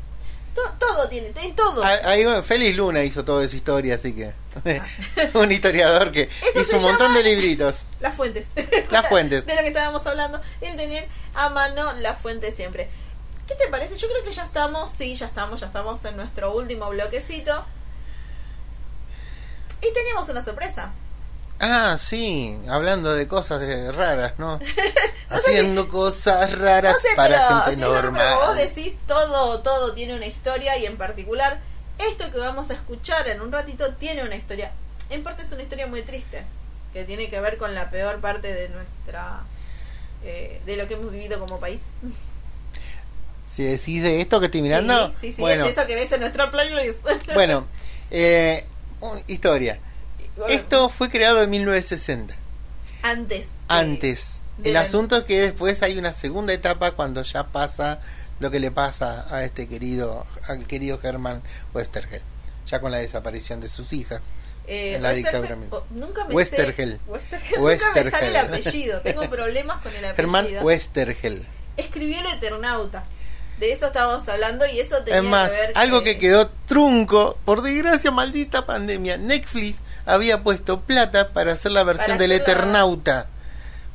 to- todo tiene, en todo. Ah, Félix Luna hizo toda esa historia, así que un historiador que Eso hizo un montón de libritos. Las fuentes. Las fuentes. De lo que estábamos hablando. En tener a mano la fuente siempre. ¿Qué te parece? Yo creo que ya estamos, sí, ya estamos, ya estamos en nuestro último bloquecito. Y teníamos una sorpresa. Ah, sí, hablando de cosas de raras, ¿no? Haciendo cosas raras No sé, para pero, gente sí, no, pero normal. vos decís todo, todo tiene una historia y en particular esto que vamos a escuchar en un ratito tiene una historia. En parte es una historia muy triste que tiene que ver con la peor parte de nuestra eh, de lo que hemos vivido como país. Si decís de esto que estoy mirando, Sí, sí, sí, bueno, es eso que ves en nuestra playlist. bueno, eh, un- historia. Bueno, Esto fue creado en 1960. antes. Antes. de El la- asunto es que después hay una segunda etapa cuando ya pasa lo que le pasa a este querido, al querido Germán Westergel, ya con la desaparición de sus hijas. eh, en la Westergel- dictadura nunca me Westergel. sé- Westergel. Nunca me sale el Westergel. apellido. Tengo problemas con el apellido. Germán Westergel. Escribió el Eternauta. De eso estábamos hablando y eso tenía Es más, que ver algo que quedó trunco, por desgracia, maldita pandemia. Netflix había puesto plata para hacer la versión Para del Eternauta.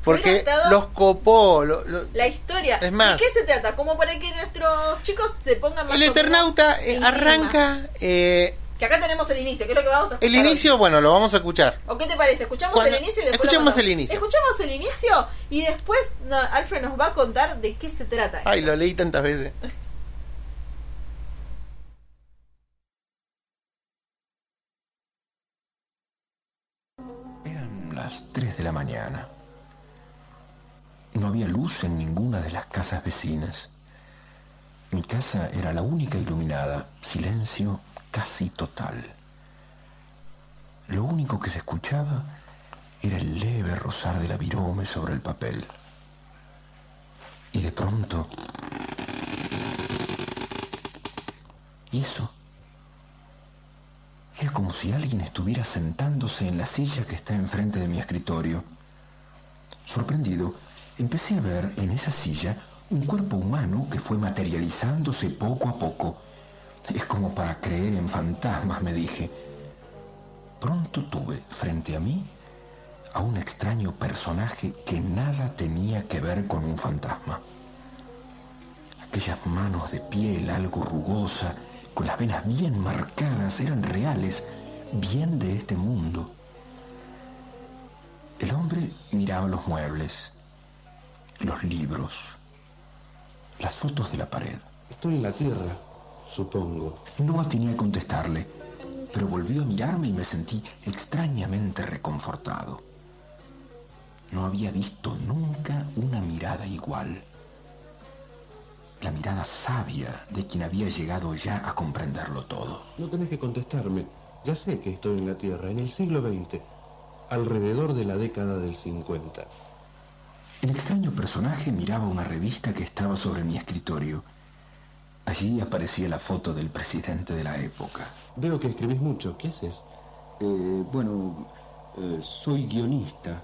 Porque los copó. lo- lo- La historia. Es más- ¿De qué se trata? Como para que nuestros chicos se pongan más el Eternauta eh, arranca. eh, Que acá tenemos el inicio, que es lo que vamos a escuchar. el inicio, hoy. bueno, lo vamos a escuchar. ¿O qué te parece? ¿Escuchamos Cuando- el inicio y después contamos? el inicio. Escuchamos el inicio y después no, Alfred nos va a contar de qué se trata. Ay, lo leí tantas veces. Eran las 3 de la mañana. No había luz en ninguna de las casas vecinas. Mi casa era la única iluminada, silencio casi total. Lo único que se escuchaba era el leve rozar de la virome sobre el papel. Y de pronto... ¿Y eso? Era como si alguien estuviera sentándose en la silla que está enfrente de mi escritorio. Sorprendido, empecé a ver en esa silla un cuerpo humano que fue materializándose poco a poco. Es como para creer en fantasmas, me dije. Pronto tuve frente a mí a un extraño personaje que nada tenía que ver con un fantasma. Aquellas manos de piel algo rugosa, con las venas bien marcadas, eran reales, bien de este mundo. El hombre miraba los muebles, los libros, las fotos de la pared. Estoy en la Tierra, supongo. No atiné a contestarle, pero volvió a mirarme y me sentí extrañamente reconfortado. No había visto nunca una mirada igual. La mirada sabia de quien había llegado ya a comprenderlo todo. No tenés que contestarme. Ya sé que estoy en la Tierra, en el siglo XX, alrededor de la década del 50. El extraño personaje miraba una revista que estaba sobre mi escritorio. Allí aparecía la foto del presidente de la época. Veo que escribís mucho. ¿Qué haces? Eh, bueno, eh, soy guionista.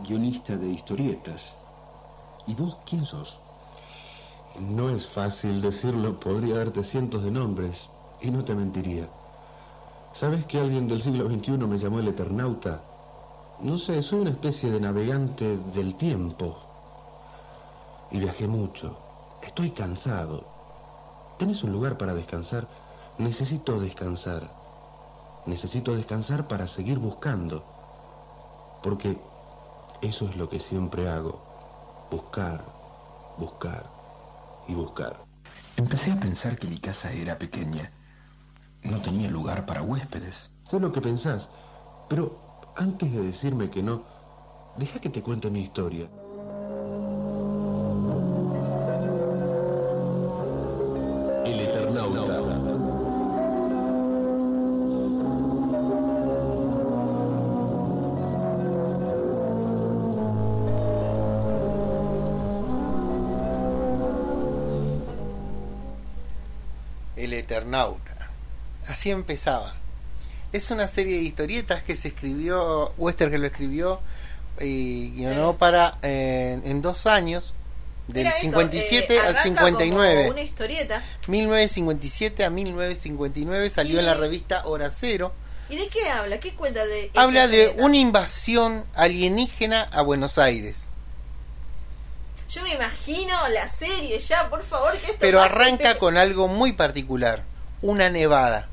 Guionista de historietas. ¿Y vos quién sos? No es fácil decirlo, podría darte cientos de nombres, y no te mentiría. ¿Sabes que alguien del siglo XXI me llamó el Eternauta? No sé, soy una especie de navegante del tiempo. Y viajé mucho. Estoy cansado. ¿Tenés un lugar para descansar? Necesito descansar. Necesito descansar para seguir buscando. Porque eso es lo que siempre hago. Buscar, buscar y buscar. Empecé a pensar que mi casa era pequeña. No tenía lugar para huéspedes. Sé lo que pensás, pero antes de decirme que no, deja que te cuente mi historia. Así empezaba. Es una serie de historietas que se escribió, Wester que lo escribió y guionó para eh, en dos años, del eso, 57 eh, al arranca 59. como una historieta. 1957 a 1959 salió en la revista Hora Cero. ¿Y de qué habla? ¿Qué cuenta de Habla de historieta? una invasión alienígena a Buenos Aires. Yo me imagino la serie ya, por favor, que esto Pero arranca con algo muy particular, una nevada.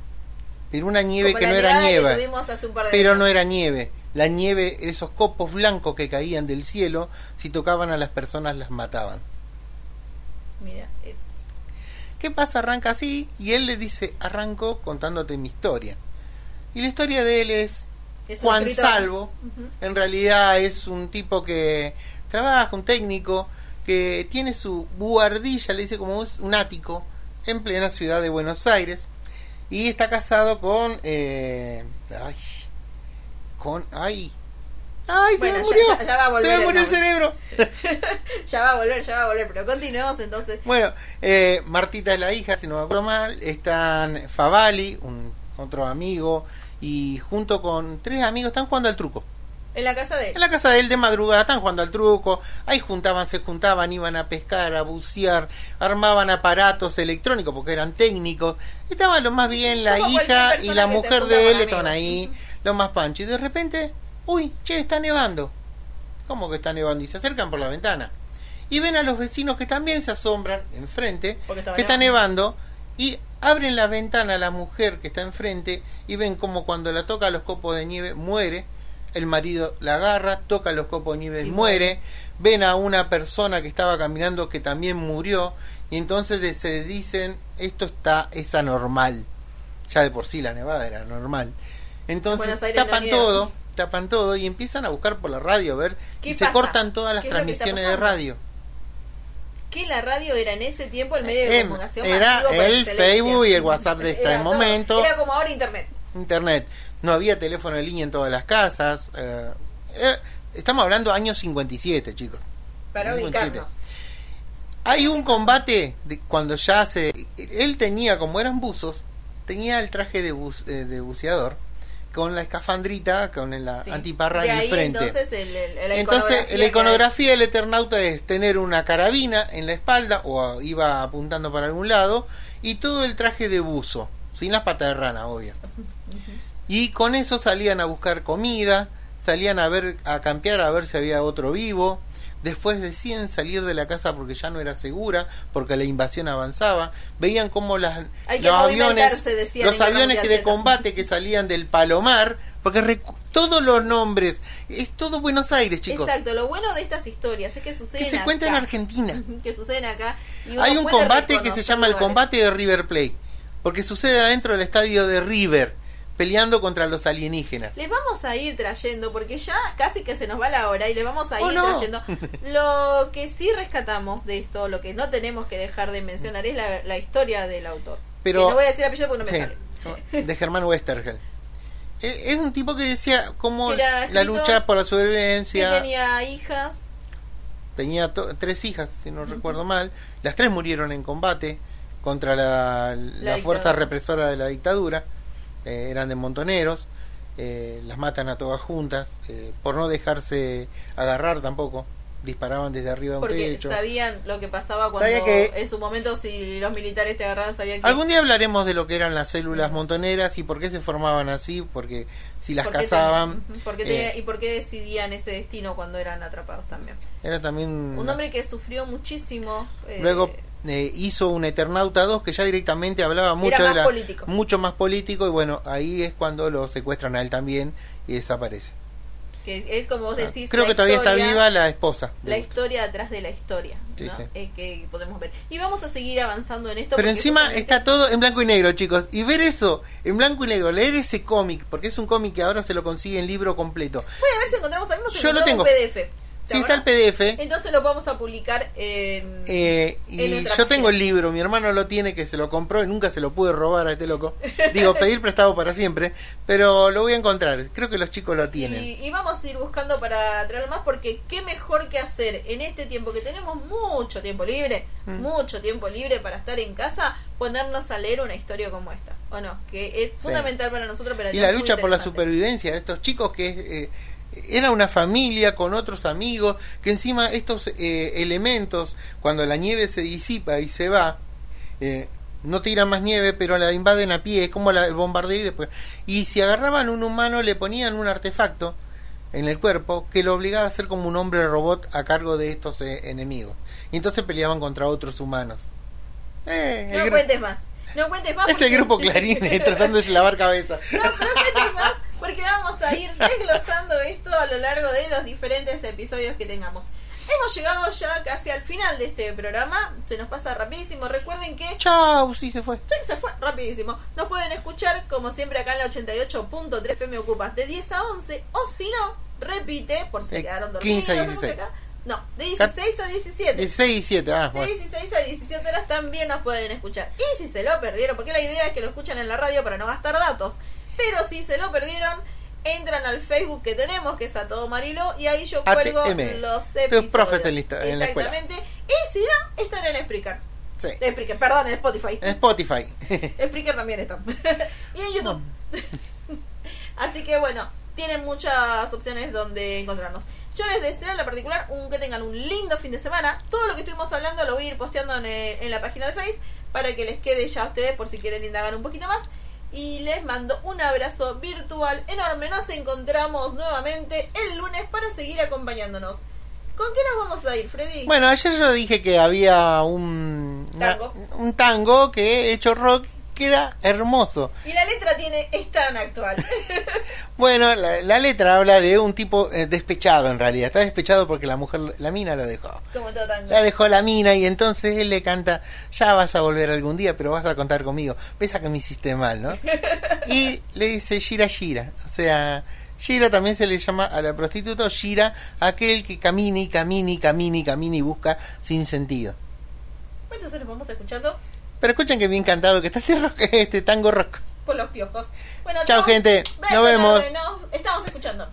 Pero una nieve Como que no era nieve. Pero años. no era nieve. La nieve, esos copos blancos que caían del cielo, si tocaban a las personas las mataban. Mira, es- ¿Qué pasa? Arranca así y él le dice, arranco contándote mi historia. Y la historia de él es Juan escritor. Salvo. En realidad es un tipo que trabaja, un técnico, que tiene su buhardilla, le dice como es un ático, en plena ciudad de Buenos Aires. Y está casado con... eh, ay, con... Ay, ay, Bueno, se me murió. ya- ya va a volver se me el murió el nombre. cerebro. ya va a volver, ya va a volver, pero continuemos entonces. Bueno, eh, Martita es la hija, si no me acuerdo mal. Están Favali, un otro amigo, y junto con tres amigos están jugando al truco. En la casa de él. En la casa de él de madrugada están jugando al truco, ahí juntaban, se juntaban, iban a pescar, a bucear, armaban aparatos electrónicos porque eran técnicos. Estaban lo más bien la Como hija y la mujer de él estaban ahí, lo más pancho. Y de repente, uy, che, está nevando. ¿Cómo que está nevando? Y se acercan por la ventana. Y ven a los vecinos que también se asombran enfrente, que está nevando, y abren la ventana a la mujer que está enfrente y ven como cuando la toca los copos de nieve muere. El marido la agarra, toca los copos de nieve y muere. Ven a una persona que estaba caminando que también murió. Y entonces se dicen, esto está, es anormal. Ya de por sí la nevada era normal. Entonces no tapan todo, tapan todo y empiezan a buscar por la radio a ver. ¿Qué Y se cortan todas las ¿Qué es lo que está transmisiones de radio. Que la radio era en ese tiempo el medio de Em, comunicación era por el. Facebook y el WhatsApp de este momento. Era como ahora internet. Internet. No había teléfono de línea en todas las casas. eh, eh, estamos hablando años 57, chicos. Para 57. ubicarnos. Hay un combate de cuando ya se... Él tenía, como eran buzos, tenía el traje de, eh, de buceador con la escafandrita, con la Sí. antiparra en el frente. Entonces, el, el- la Entonces, la iconografía del Eternauta es tener una carabina en la espalda o iba apuntando para algún lado y todo el traje de buzo, sin las patas de rana, obvio. Y con eso salían a buscar comida, salían a ver a campear a ver si había otro vivo. Después deciden salir de la casa porque ya no era segura, porque la invasión avanzaba. Veían cómo las, Hay que los aviones, decían los aviones Mundial de combate que salían del Palomar, Porque todos los nombres, es todo Buenos Aires, chicos. Exacto, lo bueno de estas historias es que suceden Que se cuenta en. Argentina. Que suceden acá. y Hay un combate que se llama el combate de River Plate, porque sucede adentro del estadio de River, peleando contra los alienígenas. Les vamos a ir trayendo, porque ya casi que se nos va la hora y les vamos a Oh, ir no. trayendo. Lo que sí rescatamos de esto, lo que no tenemos que dejar de mencionar es la, la historia del autor. Pero- Que no voy a decir apellido porque no me Sí, sale. de Germán Westergel. Eh, Es un tipo que decía Era la lucha por la Que supervivencia. tenía hijas. Tenía to- tres hijas, si no recuerdo mal. Las tres murieron en combate contra la, la fuerza dictadura. represora de la dictadura. Eh, eran de montoneros. Eh, las matan a todas juntas. eh, por no dejarse agarrar tampoco. Disparaban desde arriba de un Porque techo. sabían lo que pasaba cuando Sabía que- en su momento si los militares te agarraban sabían que Algún día hablaremos de lo que eran las células montoneras y por qué se formaban así. Porque si las por qué cazaban. ten- eh, y por qué decidían ese destino cuando eran atrapados también. era también. Un hombre que sufrió muchísimo. Luego eh, hizo un Eternauta 2 que ya directamente hablaba mucho más de la, político. mucho más político y bueno, ahí es cuando lo secuestran a él también y desaparece. que es como vos decís. Ah, Creo la que todavía está viva la esposa. La historia atrás de la historia. Sí, ¿no? sí. Eh, que podemos ver. Y vamos a seguir avanzando en esto. Pero encima justamente- está todo en blanco y negro, chicos. Y ver eso en blanco y negro, leer ese cómic, porque es un cómic que ahora se lo consigue en libro completo. Voy a ver si encontramos. Habíamos Yo lo tengo. un PDF. ¿Te Sí, está el? PDF. Entonces lo vamos a publicar en. Eh, y yo tengo el libro, mi hermano lo tiene, que se lo compró y nunca se lo pude robar a este loco. Digo, pedir prestado para siempre, pero lo voy a encontrar. Creo que los chicos lo tienen. Y, y vamos a ir buscando para traerlo más porque qué mejor que hacer en este tiempo que tenemos mucho tiempo libre, Mm. mucho tiempo libre para estar en casa, ponernos a leer una historia como esta, ¿o no? Que es fundamental para nosotros. Pero y es la lucha por la supervivencia de estos chicos que eh, era una familia con otros amigos que encima estos eh, elementos cuando la nieve se disipa y se va eh, no tiran más nieve pero la invaden a pie es como la, el bombardeo y después y si agarraban un humano le ponían un artefacto en el cuerpo que lo obligaba a ser como un hombre robot a cargo de estos eh, enemigos y entonces peleaban contra otros humanos Eh, No cuentes más. No cuentes más. es el porque- grupo Clarín tratando de lavar cabeza No, no cuentes más porque vamos a ir desglosando esto a lo largo de los diferentes episodios que tengamos. Hemos llegado ya casi al final de este programa. Se nos pasa rapidísimo. Recuerden que chau sí se fue Sí, se fue rapidísimo. Nos pueden escuchar como siempre acá en la 88.3 FM Ocupas de 10 a 11 o si no, repite por si De quedaron dormidos. 15 a no sé 16. acá. No, de 16 a 17. 16 y 7 ah, De bueno. 16 a 17 horas también nos pueden escuchar. Y si se lo perdieron, porque la idea es que lo escuchan en la radio para no gastar datos. Pero si se lo perdieron, entran al Facebook que tenemos, que es a todo Marilo, y ahí yo cuelgo ATM. los episodios. profes en lista- en la escuela. Exactamente. Y si no, están en Spreaker. Sí. Spreaker, perdón, en Spotify. En Spotify. Spreaker también está. y en YouTube. Así que bueno, tienen muchas opciones donde encontrarnos. Yo les deseo en la particular un, que tengan un lindo fin de semana. Todo lo que estuvimos hablando lo voy a ir posteando en, el- en la página de Face para que les quede ya a ustedes por si quieren indagar un poquito más. Y les mando un abrazo virtual enorme. Nos encontramos nuevamente el lunes para seguir acompañándonos. ¿Con qué nos vamos a ir, Freddy? Bueno, ayer yo dije que había un una- Tango. un tango que hecho rock queda hermoso. Y la letra tiene es tan actual. Bueno, la, la letra habla de un tipo eh, despechado en realidad. Está despechado porque la mujer, la mina lo dejó. Como todo tango. La dejó la mina y entonces él le canta, ya vas a volver algún día, pero vas a contar conmigo. Pesa que me hiciste mal, ¿no? Y le dice Shira Shira. O sea, Shira también se le llama a la prostituta o Shira, aquel que camina y camina y camina y camina y busca sin sentido. Entonces nos vamos escuchando Pero escuchen que bien cantado que está este, rock- este tango rock. por los piojos. Bueno, Chao, gente. Beso Nos vemos. enorme, nos estamos escuchando.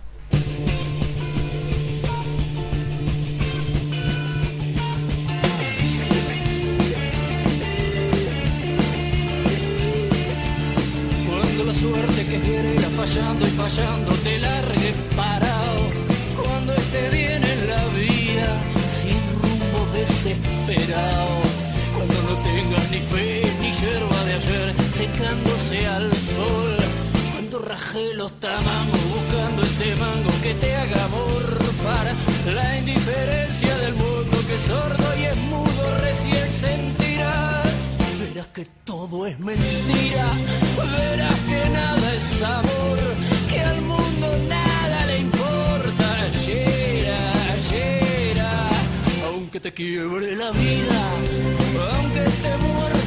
Cuando la suerte que quiere irá fallando y fallando te largue parado. Cuando esté bien en la vida, sin rumbo desesperado. Tengas ni fe ni hierba de ayer secándose al sol. Cuando raje los tamangos buscando ese mango que te haga morfar. La indiferencia del mundo que es sordo y es mudo recién sentirás. Verás que todo es mentira, verás que nada es amor, aunque te quiebre la vida, aunque te muerda